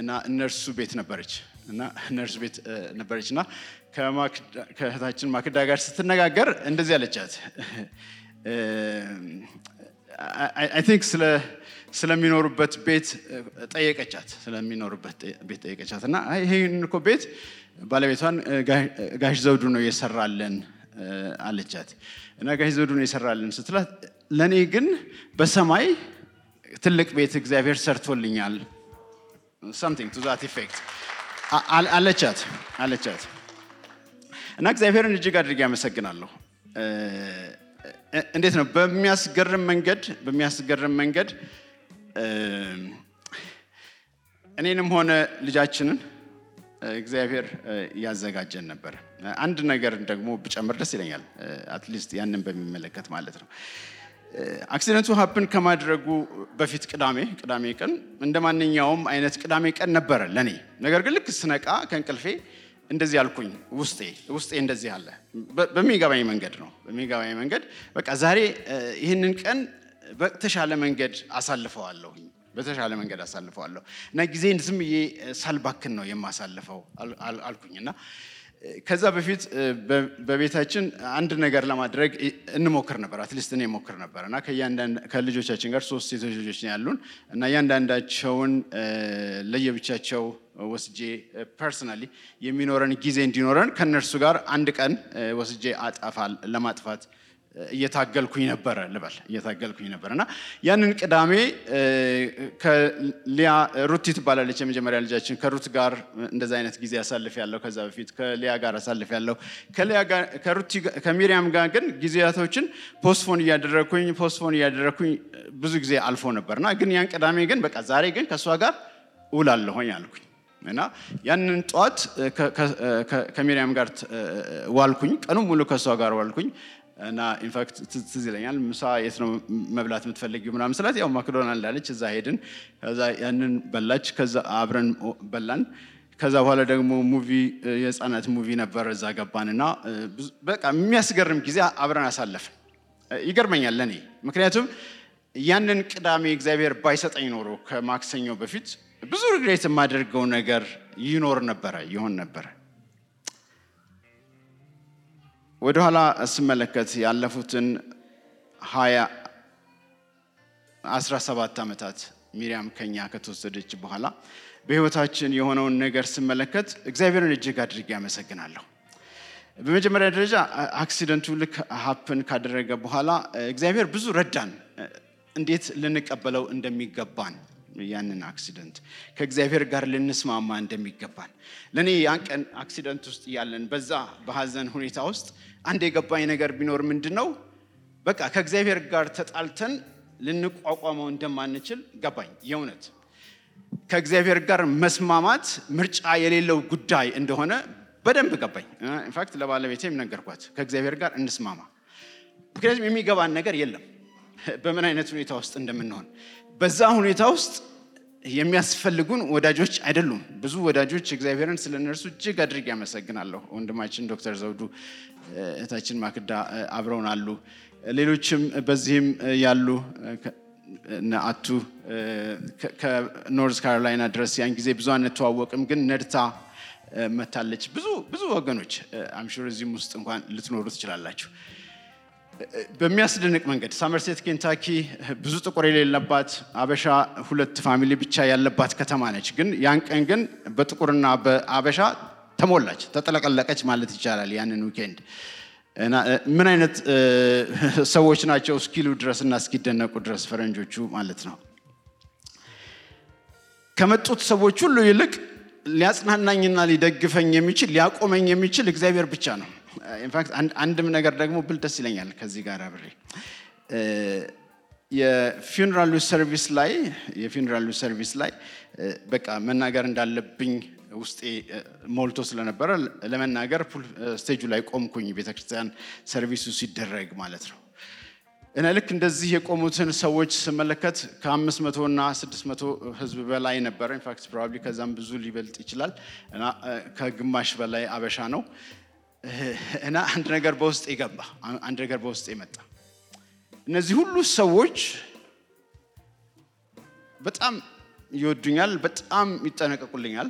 እና እነርሱ ቤት ነበረች እና እነርሱ ቤት ነበረች እና ከእህታችን ማክዳ ጋር ስትነጋገር እንደዚህ አለቻት I think ስለሚኖሩበት ቤት ጠየቀቻት። ስለሚኖሩበት ቤት ጠየቀቻት እና ይህን እኮ ቤት ባለቤቷን ጋሽ ዘውዱ ነው የሰራለን አለቻት። እና ጋሽ ዘውዱ ነው የሰራልን ስትላት ለእኔ ግን በሰማይ ትልቅ ቤት እግዚአብሔር ሰርቶልኛል። Something to that effect. አለቻት አለቻት። እና እግዚአብሔርን እጅግ አድርጌ ያመሰግናለሁ እንዴት ነው? በሚያስገርም መንገድ በሚያስገርም መንገድ እኔንም ሆነ ልጃችንን እግዚአብሔር ያዘጋጀን ነበር። አንድ ነገር ደግሞ ብጨምር ደስ ይለኛል። at least ያንን በሚመለከት ማለት ነው። accident ኡ happen ከማድረጉ በፊት ቅዳሜ ቅዳሜ ቀን እንደ ማንኛውም አይነት ቅዳሜ ቀን ነበረ ለእኔ ነገር ግን ልክ ስነቃ ከእንቅልፌ እንደዚህ አልኩኝ ውስጤ ውስጤ እንደዚህ አለ። በሚገባኝ መንገድ ነው። በሚገባኝ መንገድ በቃ ዛሬ ይህንን ቀን በተሻለ መንገድ አሳልፈዋለሁኝ። በተሻለ መንገድ አሳልፈዋለሁ። እና ጊዜን ዝም ብዬ ሳልባክን ነው የማሳልፈው አልኩኝ። እና ከዛ በፊት በቤታችን አንድ ነገር ለማድረግ እንሞክር ነበር። at least እኔ ሞክር ነበር። እና ከልጆቻችን ጋር ሶስት ሴቶች ልጆች ያሉን። እና እያንዳንዳቸውን ለየብቻቸው ወስጄ personally የሚኖረን ጊዜ እንዲኖረን ከእነርሱ ጋር አንድ ቀን ወስጄ አጠፋል ለማጥፋት እየታገልኩኝ ነበረ ልበል እየታገልኩኝ ነበር። እና ያንን ቅዳሜ ከሊያ ሩቲ ትባላለች የመጀመሪያ ልጃችን። ከሩት ጋር እንደዚ አይነት ጊዜ አሳልፍ ያለው ከዛ በፊት ከሊያ ጋር አሳልፍ ያለው ከሚሪያም ጋር ግን ጊዜያቶችን postpone እያደረግኩኝ postpone እያደረግኩኝ ብዙ ጊዜ አልፎ ነበር። እና ግን ያን ቅዳሜ ግን በቃ ዛሬ ግን ከእሷ ጋር ውላለሁኝ አልኩኝ። እና ያንን ጠዋት ከሚሪያም ጋር ዋልኩኝ ቀኑ ሙሉ ከእሷ ጋር ዋልኩኝ እና in fact ትዝ ይለኛል ምሳ የት ነው መብላት የምትፈልጊው ምናምን ስላት ያው ማክዶናልድ አለች እዛ ሄድን። ከዛ ያንን በላች። ከዛ አብረን በላን። ከዛ በኋላ ደግሞ movie የህፃናት movie ነበር። እዛ ገባን እና በቃ የሚያስገርም ጊዜ አብረን አሳለፍን። ይገርመኛል ለእኔ ምክንያቱም ያንን ቅዳሜ እግዚአብሔር ባይሰጠኝ ኖሮ ከማክሰኞ በፊት ብዙ ሪግሬት የማደርገው ነገር ይኖር ነበረ ይሆን ነበረ ወደኋላ ስመለከት ያለፉትን ሀያ አስራ ሰባት ዓመታት ሚሪያም ከኛ ከተወሰደች በኋላ በህይወታችን የሆነውን ነገር ስመለከት እግዚአብሔርን እጅግ አድርጌ ያመሰግናለሁ በመጀመሪያ ደረጃ accident ኡ ልክ happen ካደረገ በኋላ እግዚአብሔር ብዙ ረዳን። እንዴት ልንቀበለው እንደሚገባን ያንን accident ከእግዚአብሔር ጋር ልንስማማ እንደሚገባን። ለእኔ ያን ቀን accident ውስጥ ያለን በዛ በሀዘን ሁኔታ ውስጥ አንድ የገባኝ ነገር ቢኖር ምንድን ነው በቃ ከእግዚአብሔር ጋር ተጣልተን ልንቋቋመው እንደማንችል ገባኝ። የእውነት ከእግዚአብሔር ጋር መስማማት ምርጫ የሌለው ጉዳይ እንደሆነ በደንብ ገባኝ። ኢንፋክት ለባለቤቴም ነገርኳት። ከእግዚአብሔር ጋር እንስማማ። ምክንያቱም የሚገባን ነገር የለም። በምን አይነት ሁኔታ ውስጥ እንደምንሆን። በዛ ሁኔታ ውስጥ የሚያስፈልጉን ወዳጆች አይደሉም። ብዙ ወዳጆች እግዚአብሔርን ስለ እነርሱ እጅግ አድርጌ ያመሰግናለሁ። ወንድማችን ዶክተር ዘውዱ እህታችን ማክዳ አብረውን አሉ። ሌሎችም በዚህም ያሉ አቱ ከኖርዝ ካሮላይና ድረስ ያን ጊዜ ብዙ አንተዋወቅም፣ ግን ነድታ መታለች። ብዙ ብዙ ወገኖች I'm sure እዚህም ውስጥ እንኳን ልትኖሩ ትችላላችሁ። በሚያስደንቅ መንገድ ሳመርሴት ኬንታኪ ብዙ ጥቁር የሌለባት አበሻ ሁለት family ብቻ ያለባት ከተማ ነች። ግን ያን ቀን ግን በጥቁርና በአበሻ ተሞላች፣ ተጠለቀለቀች ማለት ይቻላል። ያንን weekend ምን አይነት ሰዎች ናቸው እስኪሉ ድረስ እና እስኪደነቁ ድረስ ፈረንጆቹ ማለት ነው። ከመጡት ሰዎች ሁሉ ይልቅ ሊያጽናናኝና ሊደግፈኝ የሚችል ሊያቆመኝ የሚችል እግዚአብሔር ብቻ ነው። in fact አንድም ነገር ደግሞ ብል ደስ ይለኛል ከዚህ ጋር አብሬ የፊውነራሉ ሰርቪስ ላይ የፊውነራሉ ሰርቪስ ላይ በቃ መናገር እንዳለብኝ ውስጤ ሞልቶ ስለነበረ ለመናገር stage ኡ ላይ ቆምኩኝ። ቤተክርስቲያን service ኡ ሲደረግ ማለት ነው። እና ልክ እንደዚህ የቆሙትን ሰዎች ስመለከት ከአምስት መቶ እና ስድስት መቶ ህዝብ በላይ ነበረ። in fact probably ከዛም ብዙ ሊበልጥ ይችላል። እና ከግማሽ በላይ አበሻ ነው። እና አንድ ነገር በውስጤ ገባ። አንድ ነገር በውስጤ መጣ። እነዚህ ሁሉ ሰዎች በጣም ይወዱኛል፣ በጣም ይጠነቀቁልኛል።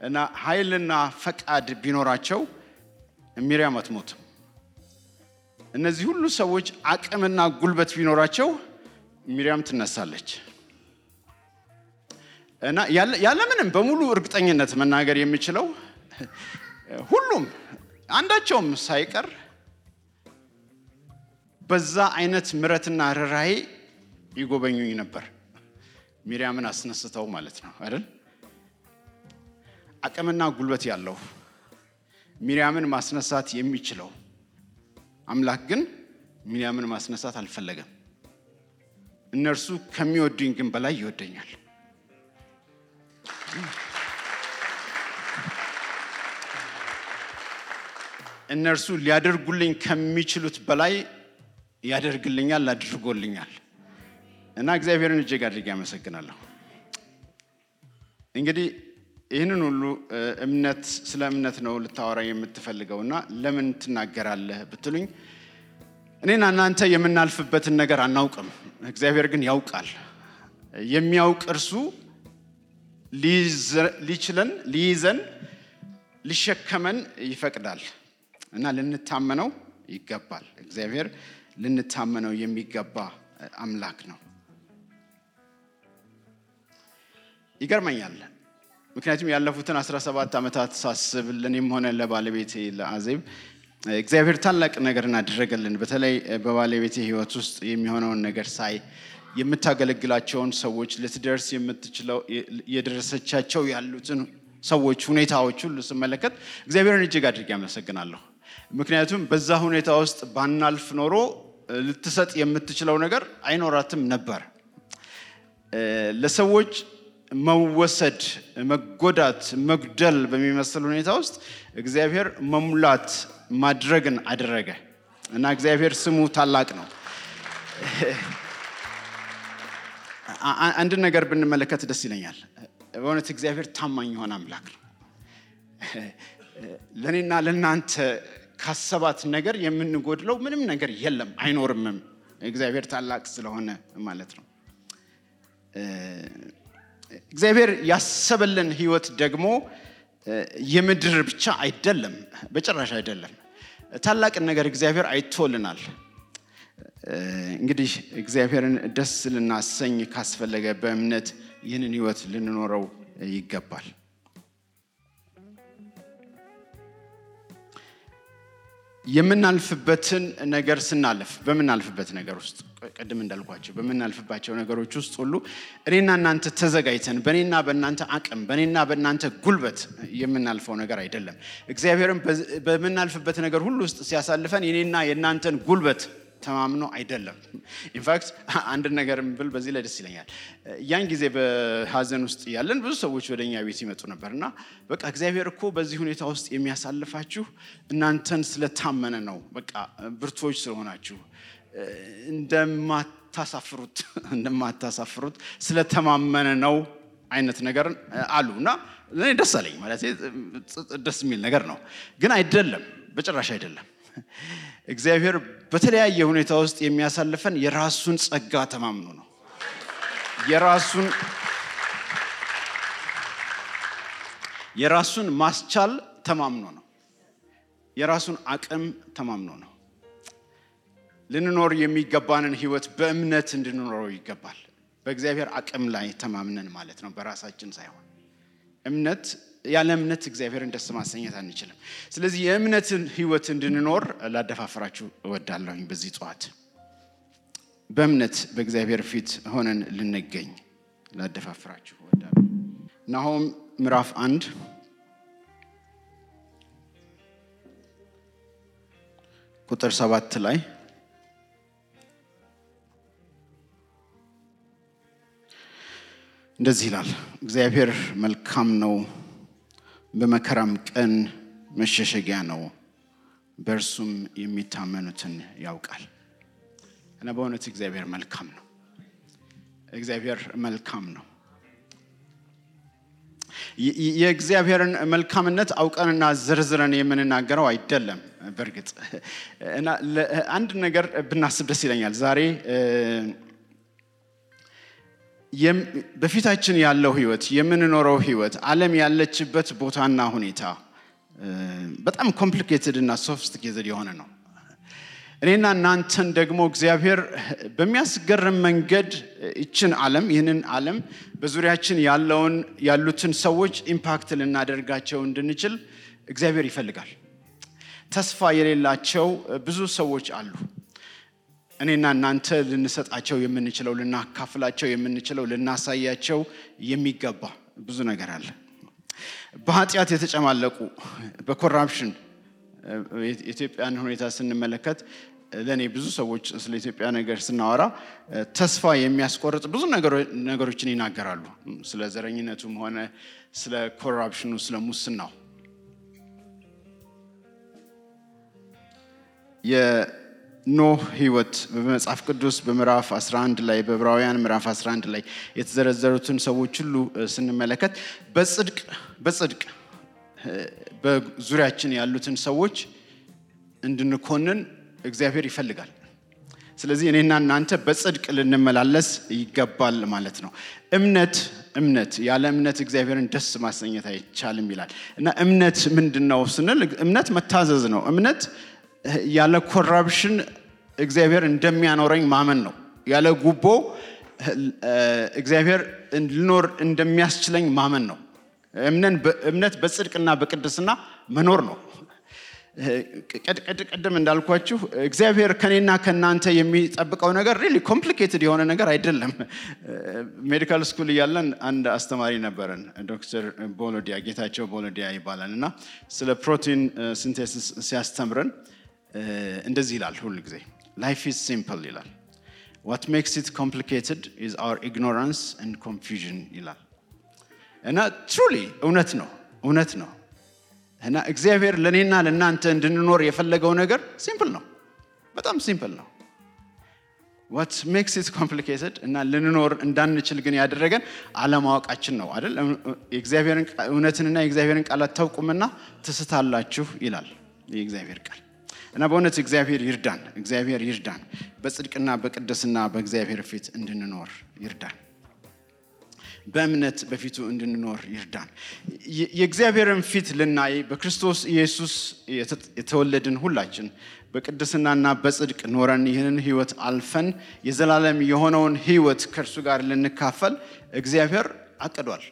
እና ኃይልና ፈቃድ ቢኖራቸው ሚሪያም አትሞትም። እነዚህ ሁሉ ሰዎች አቅምና ጉልበት ቢኖራቸው ሚሪያም ትነሳለች። እና ያለምንም በሙሉ እርግጠኝነት መናገር የሚችለው ሁሉም አንዳቸውም ሳይቀር በዛ አይነት ምረትና ርኅራኄ ይጎበኙኝ ነበር። ሚሪያምን አስነስተው ማለት ነው አይደል? አቅምና ጉልበት ያለው ሚሪያምን ማስነሳት የሚችለው አምላክ ግን ሚሪያምን ማስነሳት አልፈለገም። እነርሱ ከሚወዱኝ ግን በላይ ይወደኛል። እነርሱ ሊያደርጉልኝ ከሚችሉት በላይ ያደርግልኛል፣ አድርጎልኛል እና እግዚአብሔርን እጅግ አድርጌ አመሰግናለሁ። እንግዲህ ይህንን ሁሉ እምነት ስለ እምነት ነው ልታወራ እና ለምን ትናገራለህ ብትሉኝ እኔና እናንተ የምናልፍበትን ነገር አናውቅም። እግዚአብሔር ግን ያውቃል። የሚያውቅ እርሱ ሊችለን፣ ሊይዘን፣ ሊሸከመን ይፈቅዳል እና ልንታመነው ይገባል። እግዚአብሔር ልንታመነው የሚገባ አምላክ ነው። ይገርመኛል። ምክንያቱም ያለፉትን 17 ዓመታት ሳስብ ለእኔም ሆነ ለባለቤቴ ለአዜብ እግዚአብሔር ታላቅ ነገር እናደረገልን። በተለይ በባለቤቴ ሕይወት ውስጥ የሚሆነውን ነገር ሳይ የምታገለግላቸውን ሰዎች ልትደርስ የምትችለው የደረሰቻቸው ያሉትን ሰዎች ሁኔታዎች ሁሉ ስመለከት እግዚአብሔርን እጅግ አድርጌ አመሰግናለሁ። ምክንያቱም በዛ ሁኔታ ውስጥ ባናልፍ ኖሮ ልትሰጥ የምትችለው ነገር አይኖራትም ነበር። ለሰዎች መወሰድ፣ መጎዳት፣ መጉደል በሚመስል ሁኔታ ውስጥ እግዚአብሔር መሙላት ማድረግን አደረገ እና እግዚአብሔር ስሙ ታላቅ ነው። አንድ ነገር ብንመለከት ደስ ይለኛል። በእውነት እግዚአብሔር ታማኝ የሆነ አምላክ ነው። ለእኔና ለእናንተ ካሰባት ነገር የምንጎድለው ምንም ነገር የለም አይኖርምም። እግዚአብሔር ታላቅ ስለሆነ ማለት ነው። እግዚአብሔር ያሰበልን ህይወት ደግሞ የምድር ብቻ አይደለም፣ በጭራሽ አይደለም። ታላቅን ነገር እግዚአብሔር አይቶልናል። እንግዲህ እግዚአብሔርን ደስ ልናሰኝ ካስፈለገ በእምነት ይህንን ህይወት ልንኖረው ይገባል። የምናልፍበትን ነገር ስናልፍ በምናልፍበት ነገር ውስጥ ቅድም እንዳልኳቸው በምናልፍባቸው ነገሮች ውስጥ ሁሉ እኔና እናንተ ተዘጋጅተን በእኔና በእናንተ አቅም በእኔና በእናንተ ጉልበት የምናልፈው ነገር አይደለም። እግዚአብሔርም በምናልፍበት ነገር ሁሉ ውስጥ ሲያሳልፈን የኔና የእናንተን ጉልበት ተማምኖ አይደለም። in fact አንድ ነገር ብል በዚህ ላይ ደስ ይለኛል። ያን ጊዜ በሀዘን ውስጥ ያለን ብዙ ሰዎች ወደ እኛ ቤት ይመጡ ነበር እና በቃ እግዚአብሔር እኮ በዚህ ሁኔታ ውስጥ የሚያሳልፋችሁ እናንተን ስለታመነ ነው፣ በቃ ብርቶች ስለሆናችሁ እንደማታሳፍሩት እንደማታሳፍሩት ስለተማመነ ነው አይነት ነገር አሉ እና እኔ ደስ አለኝ ማለት ደስ የሚል ነገር ነው። ግን አይደለም፣ በጭራሽ አይደለም። እግዚአብሔር በተለያየ ሁኔታ ውስጥ የሚያሳልፈን የራሱን ጸጋ ተማምኖ ነው። የራሱን የራሱን ማስቻል ተማምኖ ነው። የራሱን አቅም ተማምኖ ነው። ልንኖር የሚገባንን ህይወት በእምነት እንድንኖረው ይገባል። በእግዚአብሔር አቅም ላይ ተማምነን ማለት ነው፣ በራሳችን ሳይሆን። እምነት ያለ እምነት እግዚአብሔርን ደስ ማሰኘት አንችልም። ስለዚህ የእምነትን ህይወት እንድንኖር ላደፋፍራችሁ እወዳለሁኝ። በዚህ ጠዋት በእምነት በእግዚአብሔር ፊት ሆነን ልንገኝ ላደፋፍራችሁ እወዳለሁ። ናሆም ምዕራፍ አንድ ቁጥር ሰባት ላይ እንደዚህ ይላል፣ እግዚአብሔር መልካም ነው፣ በመከራም ቀን መሸሸጊያ ነው፣ በእርሱም የሚታመኑትን ያውቃል። እና በእውነት እግዚአብሔር መልካም ነው። እግዚአብሔር መልካም ነው። የእግዚአብሔርን መልካምነት አውቀንና ዘርዝረን የምንናገረው አይደለም። በእርግጥ እና አንድ ነገር ብናስብ ደስ ይለኛል ዛሬ በፊታችን ያለው ህይወት የምንኖረው ህይወት ዓለም ያለችበት ቦታና ሁኔታ በጣም complicated እና sophisticated የሆነ ነው። እኔና እናንተን ደግሞ እግዚአብሔር በሚያስገርም መንገድ ይችን ዓለም ይህንን ዓለም በዙሪያችን ያለውን ያሉትን ሰዎች ኢምፓክት ልናደርጋቸው እንድንችል እግዚአብሔር ይፈልጋል። ተስፋ የሌላቸው ብዙ ሰዎች አሉ። እኔና እናንተ ልንሰጣቸው የምንችለው ልናካፍላቸው የምንችለው ልናሳያቸው የሚገባ ብዙ ነገር አለ። በኃጢአት የተጨማለቁ በኮራፕሽን የኢትዮጵያን ሁኔታ ስንመለከት ለእኔ ብዙ ሰዎች ስለ ኢትዮጵያ ነገር ስናወራ ተስፋ የሚያስቆርጥ ብዙ ነገሮችን ይናገራሉ። ስለ ዘረኝነቱም ሆነ ስለ ኮራፕሽኑ፣ ስለ ሙስናው ኖህ ህይወት በመጽሐፍ ቅዱስ በምዕራፍ 11 ላይ በዕብራውያን ምዕራፍ 11 ላይ የተዘረዘሩትን ሰዎች ሁሉ ስንመለከት በጽድቅ በጽድቅ በዙሪያችን ያሉትን ሰዎች እንድንኮንን እግዚአብሔር ይፈልጋል። ስለዚህ እኔና እናንተ በጽድቅ ልንመላለስ ይገባል ማለት ነው። እምነት እምነት ያለ እምነት እግዚአብሔርን ደስ ማሰኘት አይቻልም ይላል እና እምነት ምንድን ነው ስንል እምነት መታዘዝ ነው። እምነት ያለ ኮራፕሽን እግዚአብሔር እንደሚያኖረኝ ማመን ነው። ያለ ጉቦ እግዚአብሔር ልኖር እንደሚያስችለኝ ማመን ነው። እምነት በጽድቅና በቅድስና መኖር ነው። ቀደም እንዳልኳችሁ እግዚአብሔር ከኔና ከእናንተ የሚጠብቀው ነገር really complicated የሆነ ነገር አይደለም። medical school እያለን አንድ አስተማሪ ነበረን፣ ዶክተር ቦሎዲያ ጌታቸው ቦሎዲያ ይባላል እና ስለ protein synthesis ሲያስተምረን እንደዚህ ይላል ሁል ጊዜ። Life is simple ይላል። What makes it complicated is our ignorance and confusion ይላል። እና truly እውነት ነው እውነት ነው። እና እግዚአብሔር ለእኔና ለእናንተ እንድንኖር የፈለገው ነገር simple ነው በጣም simple ነው። What makes it complicated እና ልንኖር እንዳንችል ግን ያደረገን አለማወቃችን ነው አይደል? የእግዚአብሔርን እውነትንና የእግዚአብሔርን ቃላት ታውቁምና ትስታላችሁ ይላል የእግዚአብሔር ቃል እና በእውነት እግዚአብሔር ይርዳን እግዚአብሔር ይርዳን። በጽድቅና በቅድስና በእግዚአብሔር ፊት እንድንኖር ይርዳን። በእምነት በፊቱ እንድንኖር ይርዳን። የእግዚአብሔርን ፊት ልናይ በክርስቶስ ኢየሱስ የተወለድን ሁላችን በቅድስናና በጽድቅ ኖረን ይህንን ህይወት አልፈን የዘላለም የሆነውን ህይወት ከእርሱ ጋር ልንካፈል እግዚአብሔር አቅዷል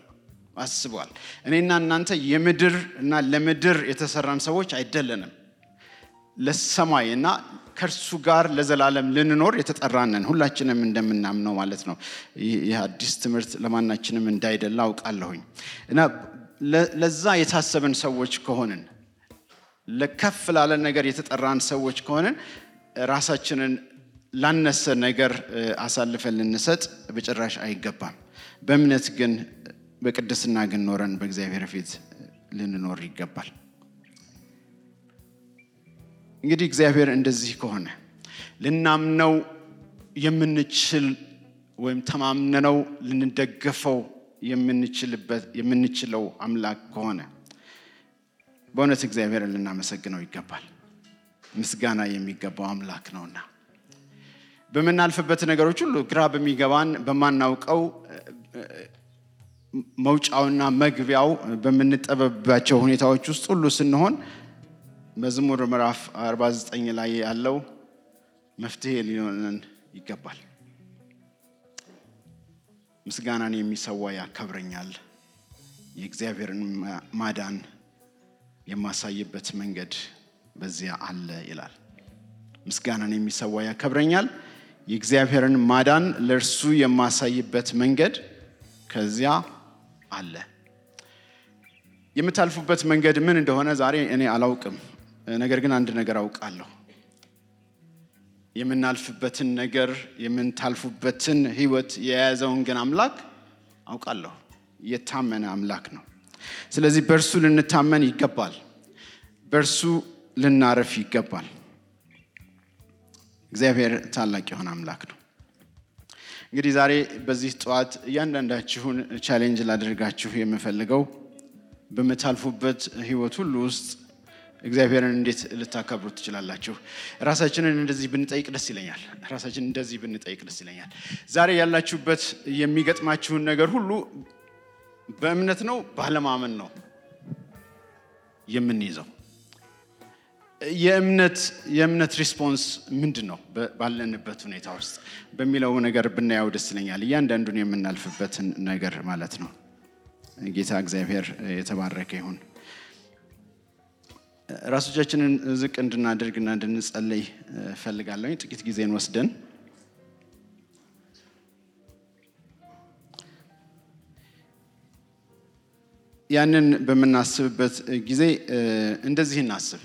አስቧል። እኔና እናንተ የምድር እና ለምድር የተሰራን ሰዎች አይደለንም ለሰማይ እና ከእርሱ ጋር ለዘላለም ልንኖር የተጠራንን ሁላችንም እንደምናምነው ማለት ነው። ይህ አዲስ ትምህርት ለማናችንም እንዳይደላ አውቃለሁኝ። እና ለዛ የታሰብን ሰዎች ከሆንን ለከፍ ላለ ነገር የተጠራን ሰዎች ከሆንን ራሳችንን ላነሰ ነገር አሳልፈን ልንሰጥ በጭራሽ አይገባም። በእምነት ግን በቅድስና ግን ኖረን በእግዚአብሔር ፊት ልንኖር ይገባል እንግዲህ እግዚአብሔር እንደዚህ ከሆነ ልናምነው የምንችል ወይም ተማምነነው ልንደገፈው የምንችለው አምላክ ከሆነ በእውነት እግዚአብሔርን ልናመሰግነው ይገባል። ምስጋና የሚገባው አምላክ ነውና በምናልፍበት ነገሮች ሁሉ ግራ በሚገባን በማናውቀው መውጫውና መግቢያው በምንጠበባቸው ሁኔታዎች ውስጥ ሁሉ ስንሆን መዝሙር ምዕራፍ 49 ላይ ያለው መፍትሄ ሊሆነን ይገባል። ምስጋናን የሚሰዋ ያከብረኛል፣ የእግዚአብሔርን ማዳን የማሳይበት መንገድ በዚያ አለ ይላል። ምስጋናን የሚሰዋ ያከብረኛል፣ የእግዚአብሔርን ማዳን ለእርሱ የማሳይበት መንገድ ከዚያ አለ። የምታልፉበት መንገድ ምን እንደሆነ ዛሬ እኔ አላውቅም። ነገር ግን አንድ ነገር አውቃለሁ። የምናልፍበትን ነገር የምንታልፉበትን ሕይወት የያዘውን ግን አምላክ አውቃለሁ። የታመነ አምላክ ነው። ስለዚህ በእርሱ ልንታመን ይገባል። በእርሱ ልናርፍ ይገባል። እግዚአብሔር ታላቅ የሆነ አምላክ ነው። እንግዲህ ዛሬ በዚህ ጠዋት እያንዳንዳችሁን challenge ላደርጋችሁ የምፈልገው በምታልፉበት ህይወት ሁሉ ውስጥ እግዚአብሔርን እንዴት ልታከብሩ ትችላላችሁ? ራሳችንን እንደዚህ ብንጠይቅ ደስ ይለኛል። ራሳችንን እንደዚህ ብንጠይቅ ደስ ይለኛል። ዛሬ ያላችሁበት የሚገጥማችሁን ነገር ሁሉ በእምነት ነው ባለማመን ነው የምንይዘው? የእምነት የእምነት ሪስፖንስ ምንድን ነው ባለንበት ሁኔታ ውስጥ በሚለው ነገር ብናየው ደስ ይለኛል። እያንዳንዱን የምናልፍበትን ነገር ማለት ነው። ጌታ እግዚአብሔር የተባረከ ይሁን። ራሶቻችንን ዝቅ እንድናደርግና እንድንጸለይ እፈልጋለሁ። ጥቂት ጊዜን ወስደን ያንን በምናስብበት ጊዜ እንደዚህ እናስብ።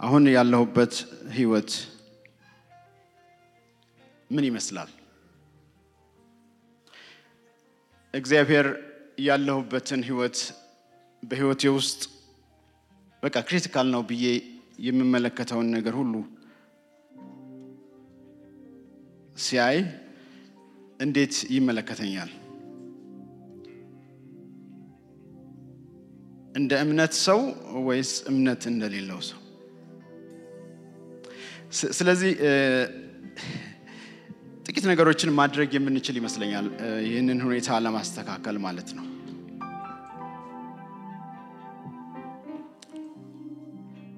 አሁን ያለሁበት ህይወት ምን ይመስላል? እግዚአብሔር ያለሁበትን ህይወት በህይወቴ ውስጥ በቃ ክሪቲካል ነው ብዬ የምመለከተውን ነገር ሁሉ ሲያይ እንዴት ይመለከተኛል? እንደ እምነት ሰው ወይስ እምነት እንደሌለው ሰው? ስለዚህ ጥቂት ነገሮችን ማድረግ የምንችል ይመስለኛል፣ ይህንን ሁኔታ ለማስተካከል ማለት ነው።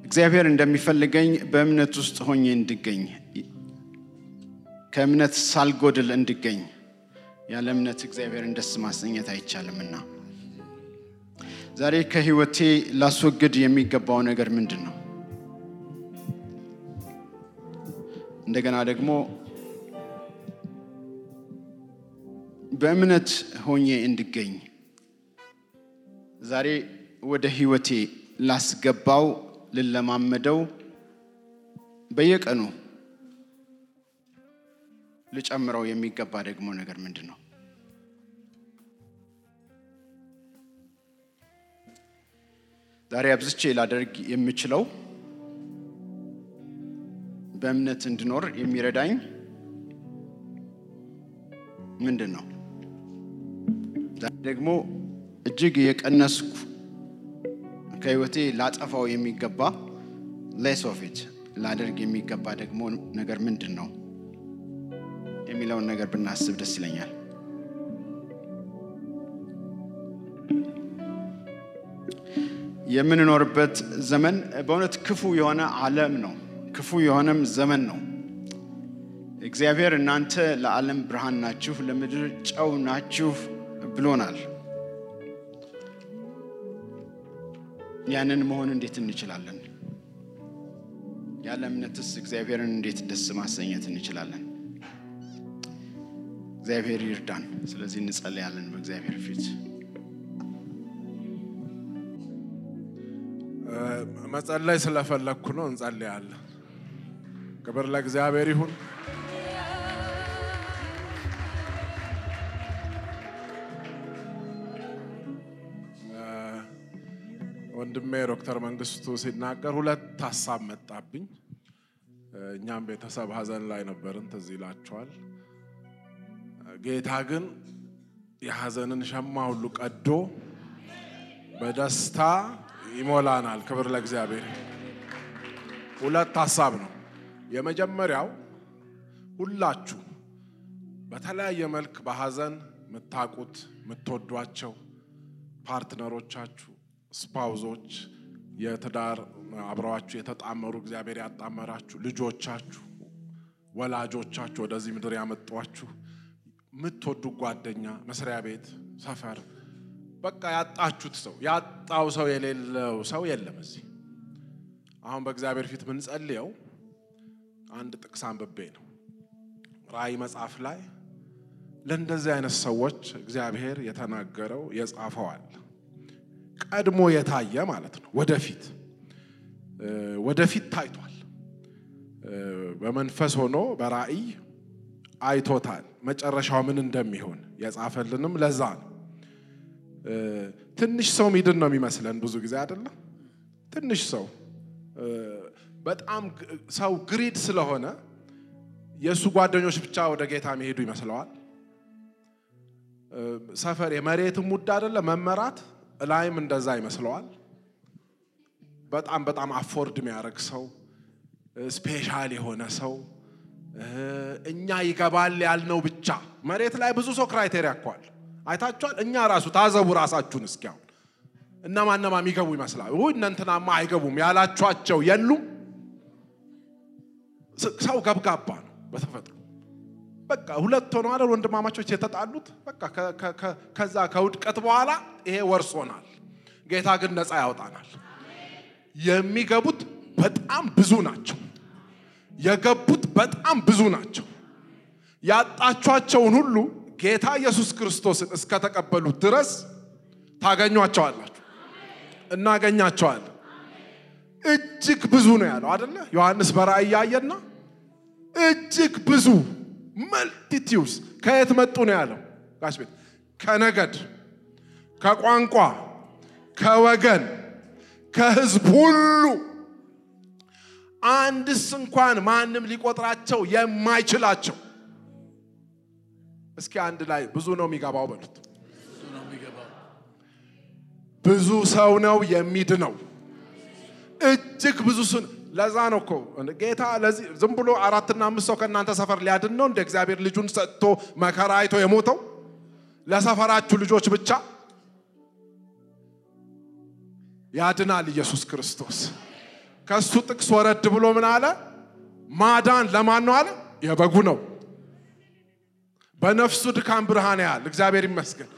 እግዚአብሔር እንደሚፈልገኝ በእምነት ውስጥ ሆኜ እንድገኝ፣ ከእምነት ሳልጎድል እንድገኝ፣ ያለ እምነት እግዚአብሔርን ደስ ማሰኘት አይቻልምና ዛሬ ከህይወቴ ላስወግድ የሚገባው ነገር ምንድን ነው? እንደገና ደግሞ በእምነት ሆኜ እንድገኝ ዛሬ ወደ ህይወቴ ላስገባው ልለማመደው በየቀኑ ልጨምረው የሚገባ ደግሞ ነገር ምንድን ነው? ዛሬ አብዝቼ ላደርግ የምችለው በእምነት እንድኖር የሚረዳኝ ምንድን ነው? ደግሞ እጅግ የቀነስኩ ከህይወቴ ላጠፋው የሚገባ less of ላደርግ የሚገባ ደግሞ ነገር ምንድን ነው የሚለውን ነገር ብናስብ ደስ ይለኛል። የምንኖርበት ዘመን በእውነት ክፉ የሆነ ዓለም ነው። ክፉ የሆነም ዘመን ነው። እግዚአብሔር እናንተ ለዓለም ብርሃን ናችሁ፣ ለምድር ጨው ናችሁ ብሎናል። ያንን መሆን እንዴት እንችላለን? ያለ እምነትስ እግዚአብሔርን እንዴት ደስ ማሰኘት እንችላለን? እግዚአብሔር ይርዳን። ስለዚህ እንጸለያለን በእግዚአብሔር ፊት መጸለይ ስለፈለግኩ ነው። እንጸልያለን። ክብር ለእግዚአብሔር ይሁን። ወንድሜ ዶክተር መንግስቱ ሲናገር ሁለት ሀሳብ መጣብኝ። እኛም ቤተሰብ ሀዘን ላይ ነበርን፣ ትዝ ይላቸዋል። ጌታ ግን የሀዘንን ሸማ ሁሉ ቀዶ በደስታ ይሞላናል። ክብር ለእግዚአብሔር። ሁለት ሀሳብ ነው። የመጀመሪያው ሁላችሁ በተለያየ መልክ በሀዘን የምታውቁት የምትወዷቸው ፓርትነሮቻችሁ፣ ስፓውዞች፣ የትዳር አብረዋችሁ የተጣመሩ እግዚአብሔር ያጣመራችሁ ልጆቻችሁ፣ ወላጆቻችሁ ወደዚህ ምድር ያመጧችሁ የምትወዱ ጓደኛ፣ መስሪያ ቤት፣ ሰፈር በቃ ያጣችሁት ሰው ያጣው ሰው የሌለው ሰው የለም እዚህ። አሁን በእግዚአብሔር ፊት ምንጸልየው አንድ ጥቅስ አንብቤ ነው። ራእይ መጽሐፍ ላይ ለእንደዚህ አይነት ሰዎች እግዚአብሔር የተናገረው የጻፈዋል። ቀድሞ የታየ ማለት ነው። ወደፊት ወደፊት ታይቷል። በመንፈስ ሆኖ በራእይ አይቶታል። መጨረሻው ምን እንደሚሆን የጻፈልንም ለዛ ነው። ትንሽ ሰው ሚድን ነው የሚመስለን ብዙ ጊዜ አይደለም። ትንሽ ሰው በጣም ሰው ግሪድ ስለሆነ የእሱ ጓደኞች ብቻ ወደ ጌታ የሚሄዱ ይመስለዋል። ሰፈር የመሬትም ውድ አይደለ መመራት ላይም እንደዛ ይመስለዋል። በጣም በጣም አፎርድ የሚያደርግ ሰው ስፔሻል የሆነ ሰው እኛ ይገባል ያልነው ብቻ መሬት ላይ ብዙ ሰው ክራይቴሪያ እኳል አይታችኋል። እኛ ራሱ ታዘቡ ራሳችሁን እስኪ አሁን እነማ እነማ የሚገቡ ይመስላል። ውይ እነንትናማ አይገቡም ያላችኋቸው የሉም። ሰው ገብጋባ ነው በተፈጥሮ በቃ ሁለት ሆነው አይደል ወንድማማቾች የተጣሉት። በቃ ከዛ ከውድቀት በኋላ ይሄ ወርሶናል። ጌታ ግን ነፃ ያወጣናል። የሚገቡት በጣም ብዙ ናቸው። የገቡት በጣም ብዙ ናቸው። ያጣቿቸውን ሁሉ ጌታ ኢየሱስ ክርስቶስን እስከተቀበሉት ድረስ ታገኟቸዋላችሁ፣ እናገኛቸዋለን። እጅግ ብዙ ነው ያለው አደለ? ዮሐንስ በራእይ እያየና እጅግ ብዙ መልቲቲዩስ ከየት መጡ ነው ያለው? ጋሽ ቤት ከነገድ፣ ከቋንቋ፣ ከወገን፣ ከህዝብ ሁሉ አንድስ እንኳን ማንም ሊቆጥራቸው የማይችላቸው እስኪ አንድ ላይ ብዙ ነው የሚገባው በሉት። ብዙ ሰው ነው የሚድነው። እጅግ ብዙ ለዛ ነው እኮ ጌታ ለዚህ ዝም ብሎ አራትና አምስት ሰው ከእናንተ ሰፈር ሊያድን ነው እንደ እግዚአብሔር ልጁን ሰጥቶ መከራ አይቶ የሞተው ለሰፈራችሁ ልጆች ብቻ ያድናል ኢየሱስ ክርስቶስ። ከሱ ጥቅስ ወረድ ብሎ ምን አለ? ማዳን ለማን ነው አለ? የበጉ ነው። በነፍሱ ድካም ብርሃን ያህል እግዚአብሔር ይመስገን።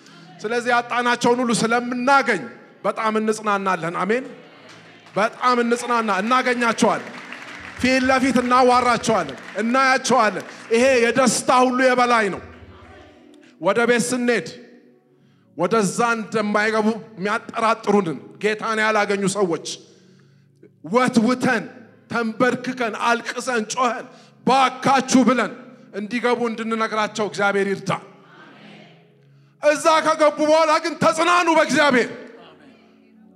ስለዚህ ያጣናቸውን ሁሉ ስለምናገኝ በጣም እንጽናናለን። አሜን። በጣም እንጽናና፣ እናገኛቸዋለን። ፊት ለፊት እናዋራቸዋለን፣ እናያቸዋለን። ይሄ የደስታ ሁሉ የበላይ ነው። ወደ ቤት ስንሄድ ወደዛ እንደማይገቡ የሚያጠራጥሩንን ጌታን ያላገኙ ሰዎች ወትውተን ተንበርክከን አልቅሰን ጮኸን ባካችሁ ብለን እንዲገቡ እንድንነግራቸው እግዚአብሔር ይርዳ። እዛ ከገቡ በኋላ ግን ተጽናኑ በእግዚአብሔር።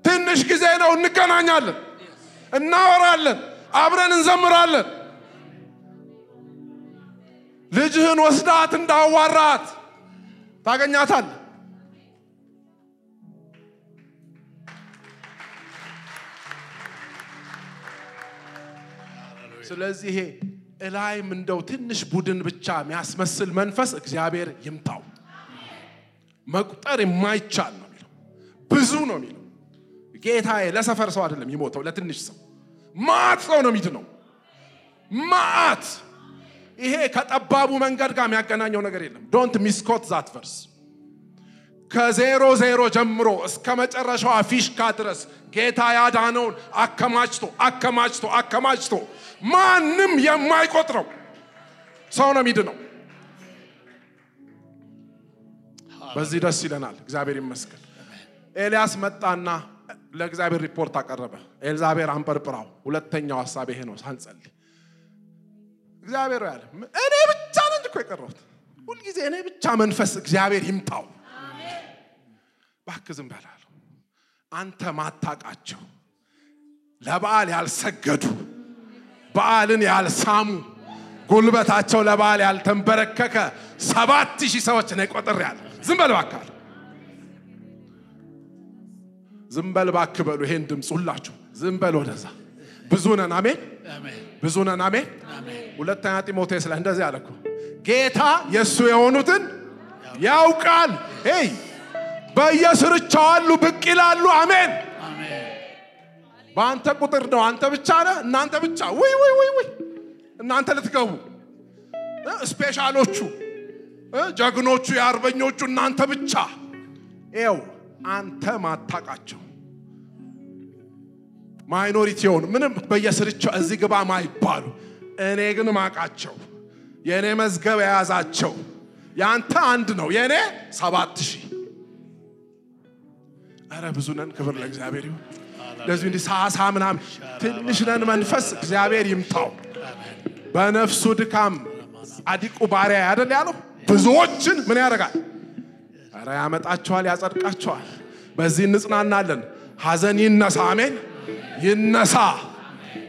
ትንሽ ጊዜ ነው፣ እንገናኛለን፣ እናወራለን፣ አብረን እንዘምራለን። ልጅህን ወስዳት እንዳዋራት ታገኛታል። ስለዚህ እላይም እንደው ትንሽ ቡድን ብቻ የሚያስመስል መንፈስ እግዚአብሔር ይምታው። መቁጠር የማይቻል ነው የሚለው፣ ብዙ ነው የሚለው። ጌታዬ ለሰፈር ሰው አይደለም የሞተው፣ ለትንሽ ሰው ማት ሰው ነው የሚድነው። ማት ይሄ ከጠባቡ መንገድ ጋር የሚያገናኘው ነገር የለም። Don't misquote that verse ከዜሮ ዜሮ ጀምሮ እስከ መጨረሻዋ ፊሽካ ድረስ ጌታ ያዳነውን አከማችቶ አከማችቶ አከማችቶ ማንም የማይቆጥረው ሰው ነው የሚድነው። በዚህ ደስ ይለናል። እግዚአብሔር ይመስገን። ኤልያስ መጣና ለእግዚአብሔር ሪፖርት አቀረበ። ኤልዛቤር አንበርብራው። ሁለተኛው ሀሳብ ይሄ ነው። ሳንጸልይ እግዚአብሔር ያለ እኔ ብቻ ነኝ እኮ የቀረሁት። ሁልጊዜ እኔ ብቻ መንፈስ እግዚአብሔር ይምጣው። እባክህ ዝም አንተ ማታቃቸው ለበዓል ያልሰገዱ በዓልን ያልሳሙ ጉልበታቸው ለበዓል ያልተንበረከከ ሰባት ሺህ ሰዎች ነው ቆጥሬያለሁ። ዝም በል እባክህ ዝም በል እባክህ በሉ። ይሄን ድምፅ ሁላችሁ ዝም በል ወደዛ። ብዙ ነን፣ አሜን። ብዙ ነን፣ አሜን። ሁለተኛ ጢሞቴዎስ ላይ እንደዚህ አለ ጌታ የእሱ የሆኑትን ያውቃል። Hey በየስርቻው አሉ፣ ብቅ ይላሉ። አሜን። በአንተ ቁጥር ነው። አንተ ብቻ ነህ፣ እናንተ ብቻ። ውይ ውይ ውይ ውይ እናንተ ልትገቡ special ኦቹ ጀግኖቹ የአርበኞቹ እናንተ ብቻ። ይኸው አንተ ማታቃቸው minority የሆኑ ምንም በየስርቻው እዚህ ግባ ማይባሉ እኔ ግን ማቃቸው የእኔ መዝገብ የያዛቸው የአንተ አንድ ነው፣ የእኔ ሰባት ሺህ ኧረ ብዙ ነን። ክብር ለእግዚአብሔር ይሁን። እንደዚሁ እንዲህ ሳሳ ምናምን ትንሽ ነን። መንፈስ እግዚአብሔር ይምታው። በነፍሱ ድካም ጻድቁ ባሪያ ያደል ያለው ብዙዎችን ምን ያደርጋል? ኧረ ያመጣቸዋል፣ ያጸድቃቸዋል። በዚህ እንጽናናለን። ሐዘን ይነሳ፣ አሜን። ይነሳ።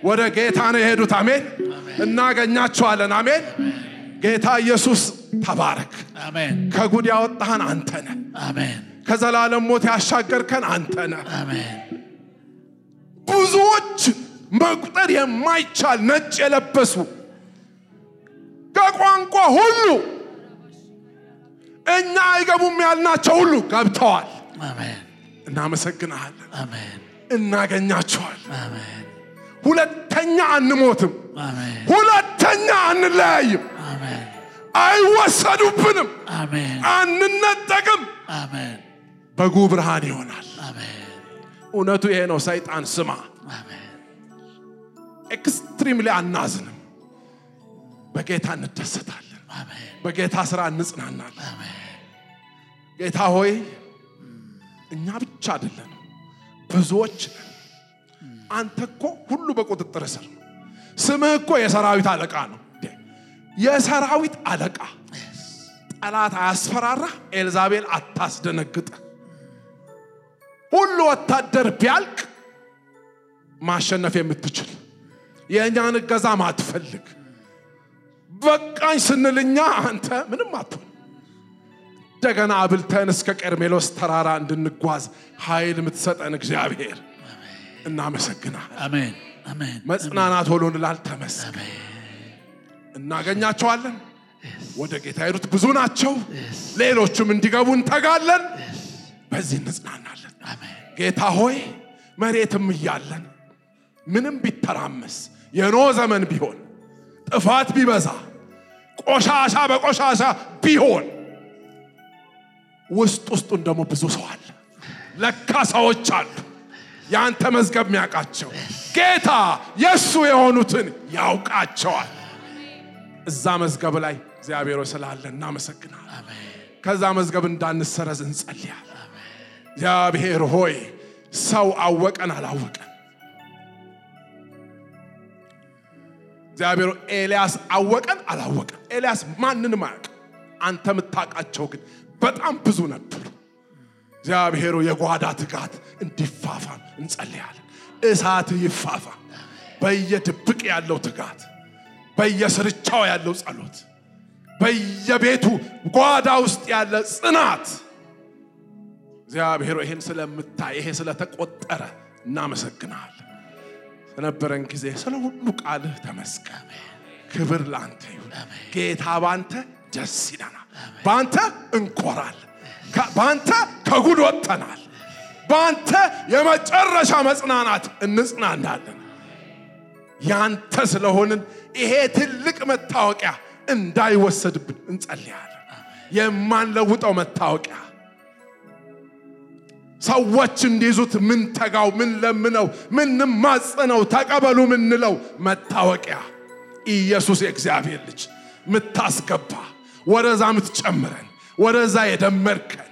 ወደ ጌታ ነው የሄዱት፣ አሜን። እናገኛቸዋለን፣ አሜን። ጌታ ኢየሱስ ተባረክ። ከጉድ ያወጣህን አንተ ነህ። ከዘላለም ሞት ያሻገርከን አንተ ነህ። አሜን ብዙዎችን መቁጠር የማይቻል ነጭ የለበሱ ከቋንቋ ሁሉ እኛ አይገቡም ያልናቸው ሁሉ ገብተዋል። አሜን እናመሰግንሃለን። አሜን እናገኛቸዋል። ሁለተኛ አንሞትም። ሁለተኛ አንለያይም። አይወሰዱብንም። አንነጠቅም። በጉ ብርሃን ይሆናል። እውነቱ ይሄ ነው። ሰይጣን ስማ፣ አሜን extremely አናዝንም። በጌታ እንደሰታለን። በጌታ ስራ እንጽናናለን። ጌታ ሆይ እኛ ብቻ አይደለንም፣ ብዙዎች አንተ እኮ ሁሉ በቁጥጥር ስር ስምህ እኮ የሰራዊት አለቃ ነው።! የሰራዊት አለቃ ጠላት አያስፈራራ፣ ኤልዛቤል አታስደነግጥ። ሁሉ ወታደር ቢያልቅ ማሸነፍ የምትችል የእኛን እገዛ ማትፈልግ በቃኝ ስንል እኛ አንተ ምንም አትሆን እንደገና አብልተን እስከ ቀርሜሎስ ተራራ እንድንጓዝ ኃይል የምትሰጠን እግዚአብሔር እናመሰግናል። መጽናናት ሆኖልናል። ተመስገን። እናገኛቸዋለን። ወደ ጌታ ሄዱት ብዙ ናቸው። ሌሎቹም እንዲገቡ እንተጋለን። በዚህ እንጽናናለን። ጌታ ሆይ መሬትም እያለን ምንም ቢተራመስ የኖ ዘመን ቢሆን ጥፋት ቢበዛ ቆሻሻ በቆሻሻ ቢሆን ውስጥ ውስጡን ደግሞ ብዙ ሰው አለ። ለካ ሰዎች አሉ የአንተ መዝገብ የሚያውቃቸው ጌታ የእሱ የሆኑትን ያውቃቸዋል። እዛ መዝገብ ላይ እግዚአብሔር ስላለ እናመሰግናል። ከዛ መዝገብ እንዳንሰረዝ እንጸልያል። እግዚአብሔር ሆይ ሰው አወቀን አላወቀን፣ እግዚአብሔር ኤልያስ አወቀን አላወቀን፣ ኤልያስ ማንንም አያውቅም። አንተ የምታውቃቸው ግን በጣም ብዙ ነበሩ። እግዚአብሔር ሆይ የጓዳ ትጋት እንዲፋፋም እንጸልያለን። እሳት ይፋፋም። በየድብቅ ያለው ትጋት፣ በየስርቻው ያለው ጸሎት፣ በየቤቱ ጓዳ ውስጥ ያለ ጽናት እግዚአብሔር ሆይ ይህን ስለምታይ ይሄ ስለተቆጠረ እናመሰግናለን። ስለነበረን ጊዜ ስለ ሁሉ ቃልህ ተመስገን። ክብር ለአንተ ይሁን። ጌታ ባንተ ደስ ይለናል፣ ባንተ እንኮራለን፣ ከ- ባንተ ከጉድ ወጥተናል፣ ባንተ የመጨረሻ መጽናናት እንጽናናለን። ያንተ ስለሆንን ይሄ ትልቅ መታወቂያ እንዳይወሰድብን እንጸልያለን። የማንለውጠው መታወቂያ ሰዎች እንዲይዙት ምን ተጋው ምን ለምነው ምን ማጽነው ተቀበሉ ምንለው መታወቂያ ኢየሱስ የእግዚአብሔር ልጅ ምታስገባ ወደዛ ምትጨምረን ወደዛ የደመርከን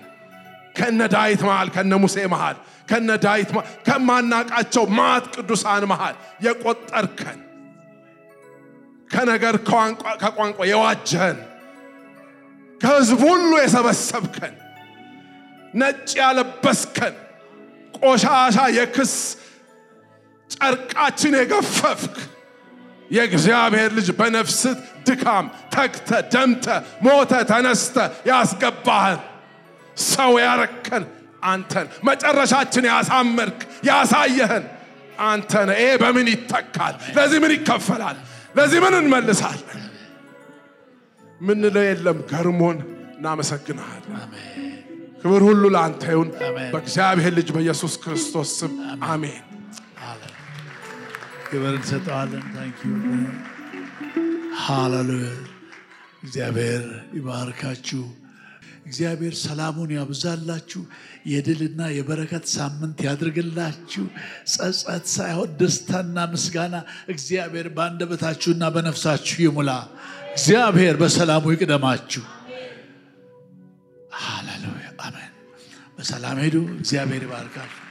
ከነ ዳዊት መሃል ከነ ሙሴ መሃል ከነ ዳዊት ከማናቃቸው ማት ቅዱሳን መሃል የቆጠርከን ከነገር ከቋንቋ የዋጀህን ከህዝብ ሁሉ የሰበሰብከን ነጭ ያለበስከን ቆሻሻ የክስ ጨርቃችን የገፈፍክ የእግዚአብሔር ልጅ በነፍስት ድካም ተግተ ደምተ ሞተ ተነስተ ያስገባህን ሰው ያረከን አንተን መጨረሻችን ያሳመርክ ያሳየህን አንተን ይሄ በምን ይተካል? ለዚህ ምን ይከፈላል? ለዚህ ምን እንመልሳለን? ምንለው የለም። ገርሞን እናመሰግንሃለን። ክብር ሁሉ ለአንተ ይሁን። በእግዚአብሔር ልጅ በኢየሱስ ክርስቶስ ስም አሜን። ክብር እንሰጠዋለን። ታንኪዩ ሃሌሉያ። እግዚአብሔር ይባርካችሁ። እግዚአብሔር ሰላሙን ያብዛላችሁ። የድልና የበረከት ሳምንት ያድርግላችሁ። ጸጸት ሳይሆን ደስታና ምስጋና እግዚአብሔር በአንደበታችሁና በነፍሳችሁ ይሙላ። እግዚአብሔር በሰላሙ ይቅደማችሁ። ሃሌሉያ አሜን። በሰላም ሄዱ። እግዚአብሔር ይባርካችሁ።